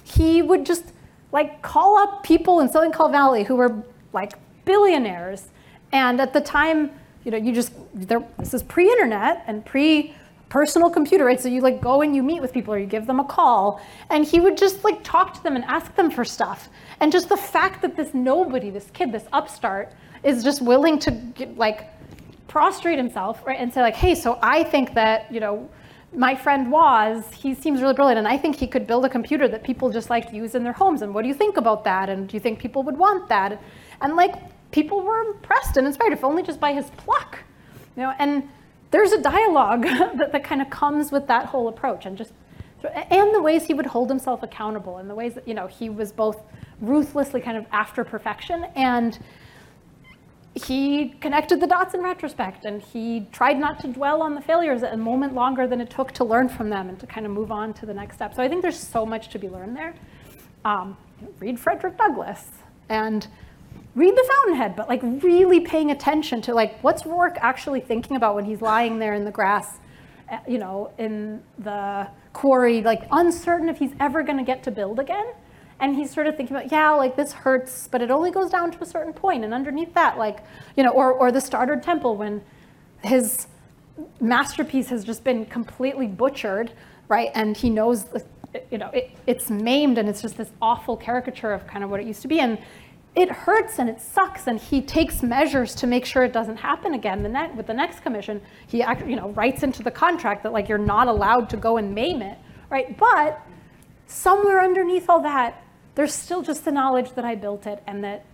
he would just like call up people in Silicon Valley who were like billionaires, and at the time, you know, you just there. This is pre-internet and pre personal computer, right? So you like go and you meet with people or you give them a call and he would just like talk to them and ask them for stuff. And just the fact that this nobody, this kid, this upstart is just willing to get, like prostrate himself, right? And say like, hey, so I think that, you know, my friend was, he seems really brilliant, and I think he could build a computer that people just like use in their homes. And what do you think about that? And do you think people would want that? And like people were impressed and inspired, if only just by his pluck, you know. And there's a dialogue that, that kind of comes with that whole approach, and just and the ways he would hold himself accountable, and the ways that you know he was both ruthlessly kind of after perfection and he connected the dots in retrospect and he tried not to dwell on the failures a moment longer than it took to learn from them and to kind of move on to the next step. So I think there's so much to be learned there. Um, read Frederick Douglass and read The Fountainhead, but like really paying attention to like what's Roark actually thinking about when he's lying there in the grass, eh, you know, in the quarry, like uncertain if he's ever going to get to build again and he's sort of thinking about, yeah, like this hurts, but it only goes down to a certain point, and underneath that, like, you know, or, or the Stoddard Temple when his masterpiece has just been completely butchered, right? And he knows, you know, it, it's maimed and it's just this awful caricature of kind of what it used to be. And it hurts and it sucks, and he takes measures to make sure it doesn't happen again. The with the next commission, he you know, writes into the contract that like you're not allowed to go and maim it, right? But somewhere underneath all that, there's still just the knowledge that I built it and that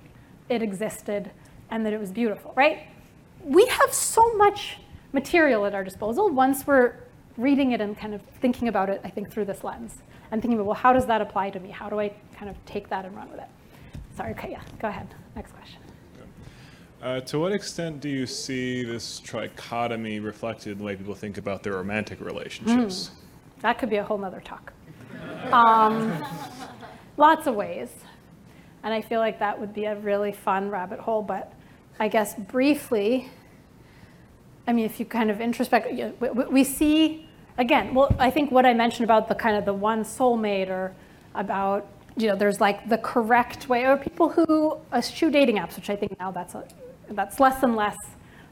it existed and that it was beautiful, right? We have so much material at our disposal once we're reading it and kind of thinking about it, I think, through this lens and thinking about, well, how does that apply to me? How do I kind of take that and run with it? Sorry, okay, yeah, go ahead. Next question. Uh, to what extent do you see this trichotomy reflected in the way people think about their romantic relationships? Mm, that could be a whole nother talk. Um, lots of ways. And I feel like that would be a really fun rabbit hole. But I guess briefly, I mean, if you kind of introspect, we see, again, well, I think what I mentioned about the kind of the one soulmate or about, you know, there's like the correct way, or people who uh, eschew dating apps, which I think now that's, a, that's less and less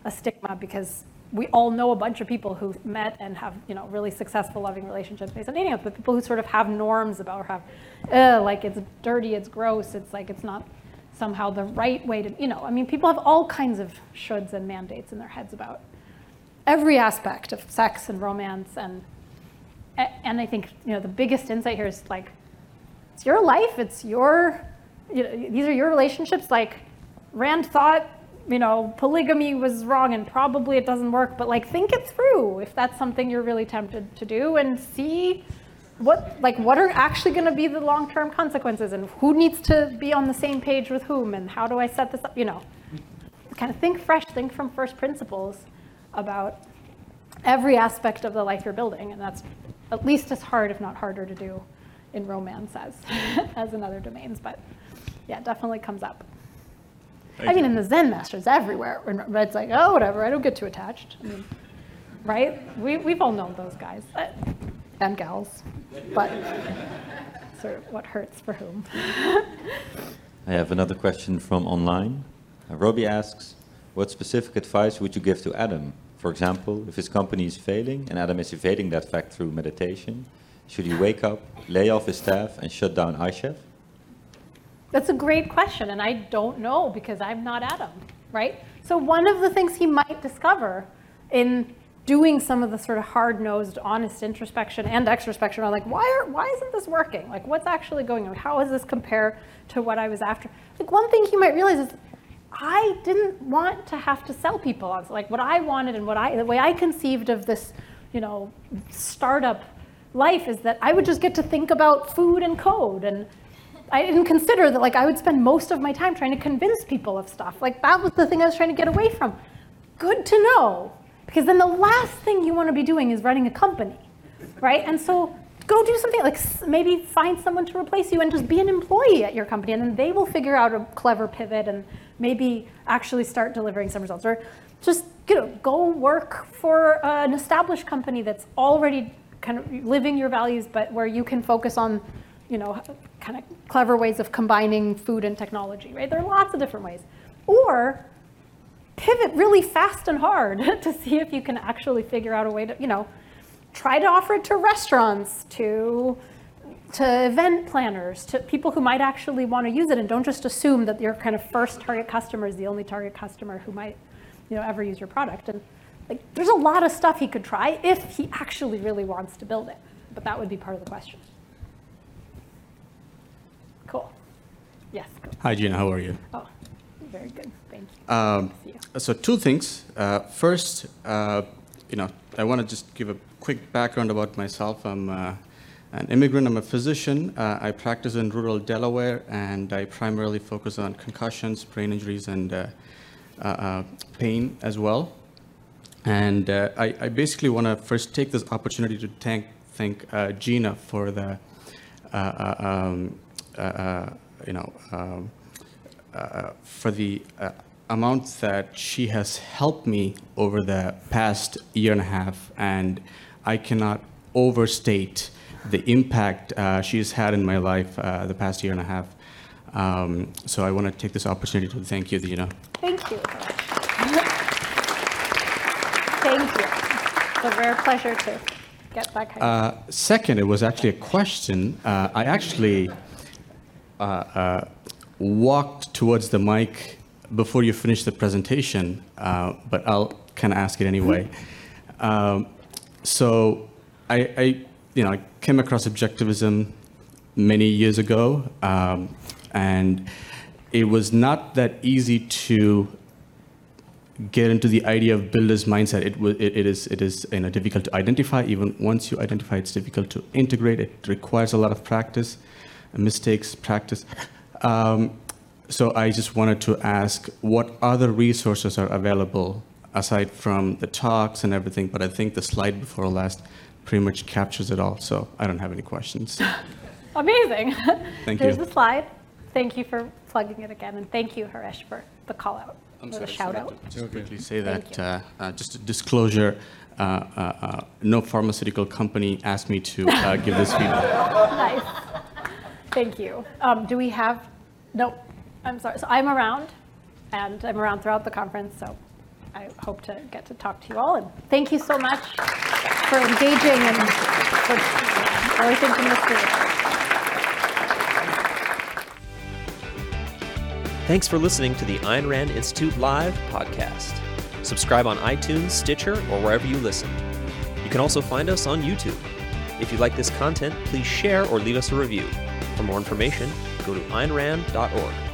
a stigma because we all know a bunch of people who met and have you know really successful loving relationships based on dating apps, but people who sort of have norms about or have like it's dirty, it's gross, it's like it's not somehow the right way to you know I mean people have all kinds of shoulds and mandates in their heads about every aspect of sex and romance and and I think you know the biggest insight here is like it's your life, it's your you know, these are your relationships. Like Rand thought you know, polygamy was wrong and probably it doesn't work, but like think it through if that's something you're really tempted to do and see what like what are actually going to be the long-term consequences and who needs to be on the same page with whom and how do I set this up, you know. Kind of think fresh, think from first principles about every aspect of the life you're building and that's at least as hard if not harder to do in romance as as in other domains, but yeah, definitely comes up. Thank I mean, in the Zen masters everywhere, when it's like, oh, whatever, I don't get too attached. I mean, right? We, we've all known those guys uh, and gals, but sort of what hurts for whom. I have another question from online. Uh, Robbie asks, what specific advice would you give to Adam? For example, if his company is failing and Adam is evading that fact through meditation, should he wake up, lay off his staff, and shut down iChef? That's a great question, and I don't know because I'm not Adam, right? So one of the things he might discover in doing some of the sort of hard-nosed, honest introspection and extrospection are like, why are why isn't this working? Like, what's actually going on? How does this compare to what I was after? Like, one thing he might realize is, I didn't want to have to sell people on. Like, what I wanted and what I the way I conceived of this, you know, startup life is that I would just get to think about food and code and I didn't consider that like I would spend most of my time trying to convince people of stuff. Like that was the thing I was trying to get away from. Good to know. Because then the last thing you want to be doing is running a company, right? And so go do something like maybe find someone to replace you and just be an employee at your company and then they will figure out a clever pivot and maybe actually start delivering some results or just you know go work for an established company that's already kind of living your values but where you can focus on you know kind of clever ways of combining food and technology, right? There are lots of different ways. Or pivot really fast and hard to see if you can actually figure out a way to, you know, try to offer it to restaurants, to to event planners, to people who might actually want to use it and don't just assume that your kind of first target customer is the only target customer who might, you know, ever use your product. And Like, there's a lot of stuff he could try if he actually really wants to build it. But that would be part of the question. Cool. Yes. Go. Hi, Gena. How are you? Oh, very good. Thank you. Um, See you. so two things. Uh, first, uh, you know, I want to just give a quick background about myself. I'm uh, an immigrant. I'm a physician. Uh, I practice in rural Delaware, and I primarily focus on concussions, brain injuries, and uh, uh, pain as well. And uh, I, I basically want to first take this opportunity to thank thank uh, Gena for the, uh, uh, um, uh, you know, um, for the amount that she has helped me over the past year and a half, and I cannot overstate the impact uh, she's had in my life uh, the past year and a half. Um, so I want to take this opportunity to thank you, Gena. Thank you. Thank you. It's a rare pleasure to get that kind of. Uh, second, it was actually a question. Uh, I actually uh, uh, walked towards the mic before you finished the presentation, uh, but I'll kind of ask it anyway. Um, so, I, I, you know, I came across objectivism many years ago, um, and it was not that easy to get into the idea of builder's mindset. It, it, it is, it is you know, difficult to identify. Even once you identify, it's difficult to integrate. It requires a lot of practice, mistakes, practice. Um, so I just wanted to ask what other resources are available aside from the talks and everything. But I think the slide before last pretty much captures it all. So I don't have any questions. Amazing. Thank Here's you. There's the slide. Thank you for plugging it again, and thank you, Haresh, for the call out, I'm or the sorry, shout sorry, out. Just quickly say that, uh, uh, just a disclosure, uh, uh, uh, no pharmaceutical company asked me to uh, give this feedback. Nice. Thank you. Um, do we have, no, I'm sorry. So I'm around, and I'm around throughout the conference, so I hope to get to talk to you all. And thank you so much for engaging and for really thinking this through. Thanks for listening to the Ayn Rand Institute Live podcast. Subscribe on iTunes, Stitcher, or wherever you listen. You can also find us on YouTube. If you like this content, please share or leave us a review. For more information, go to aynrand.org.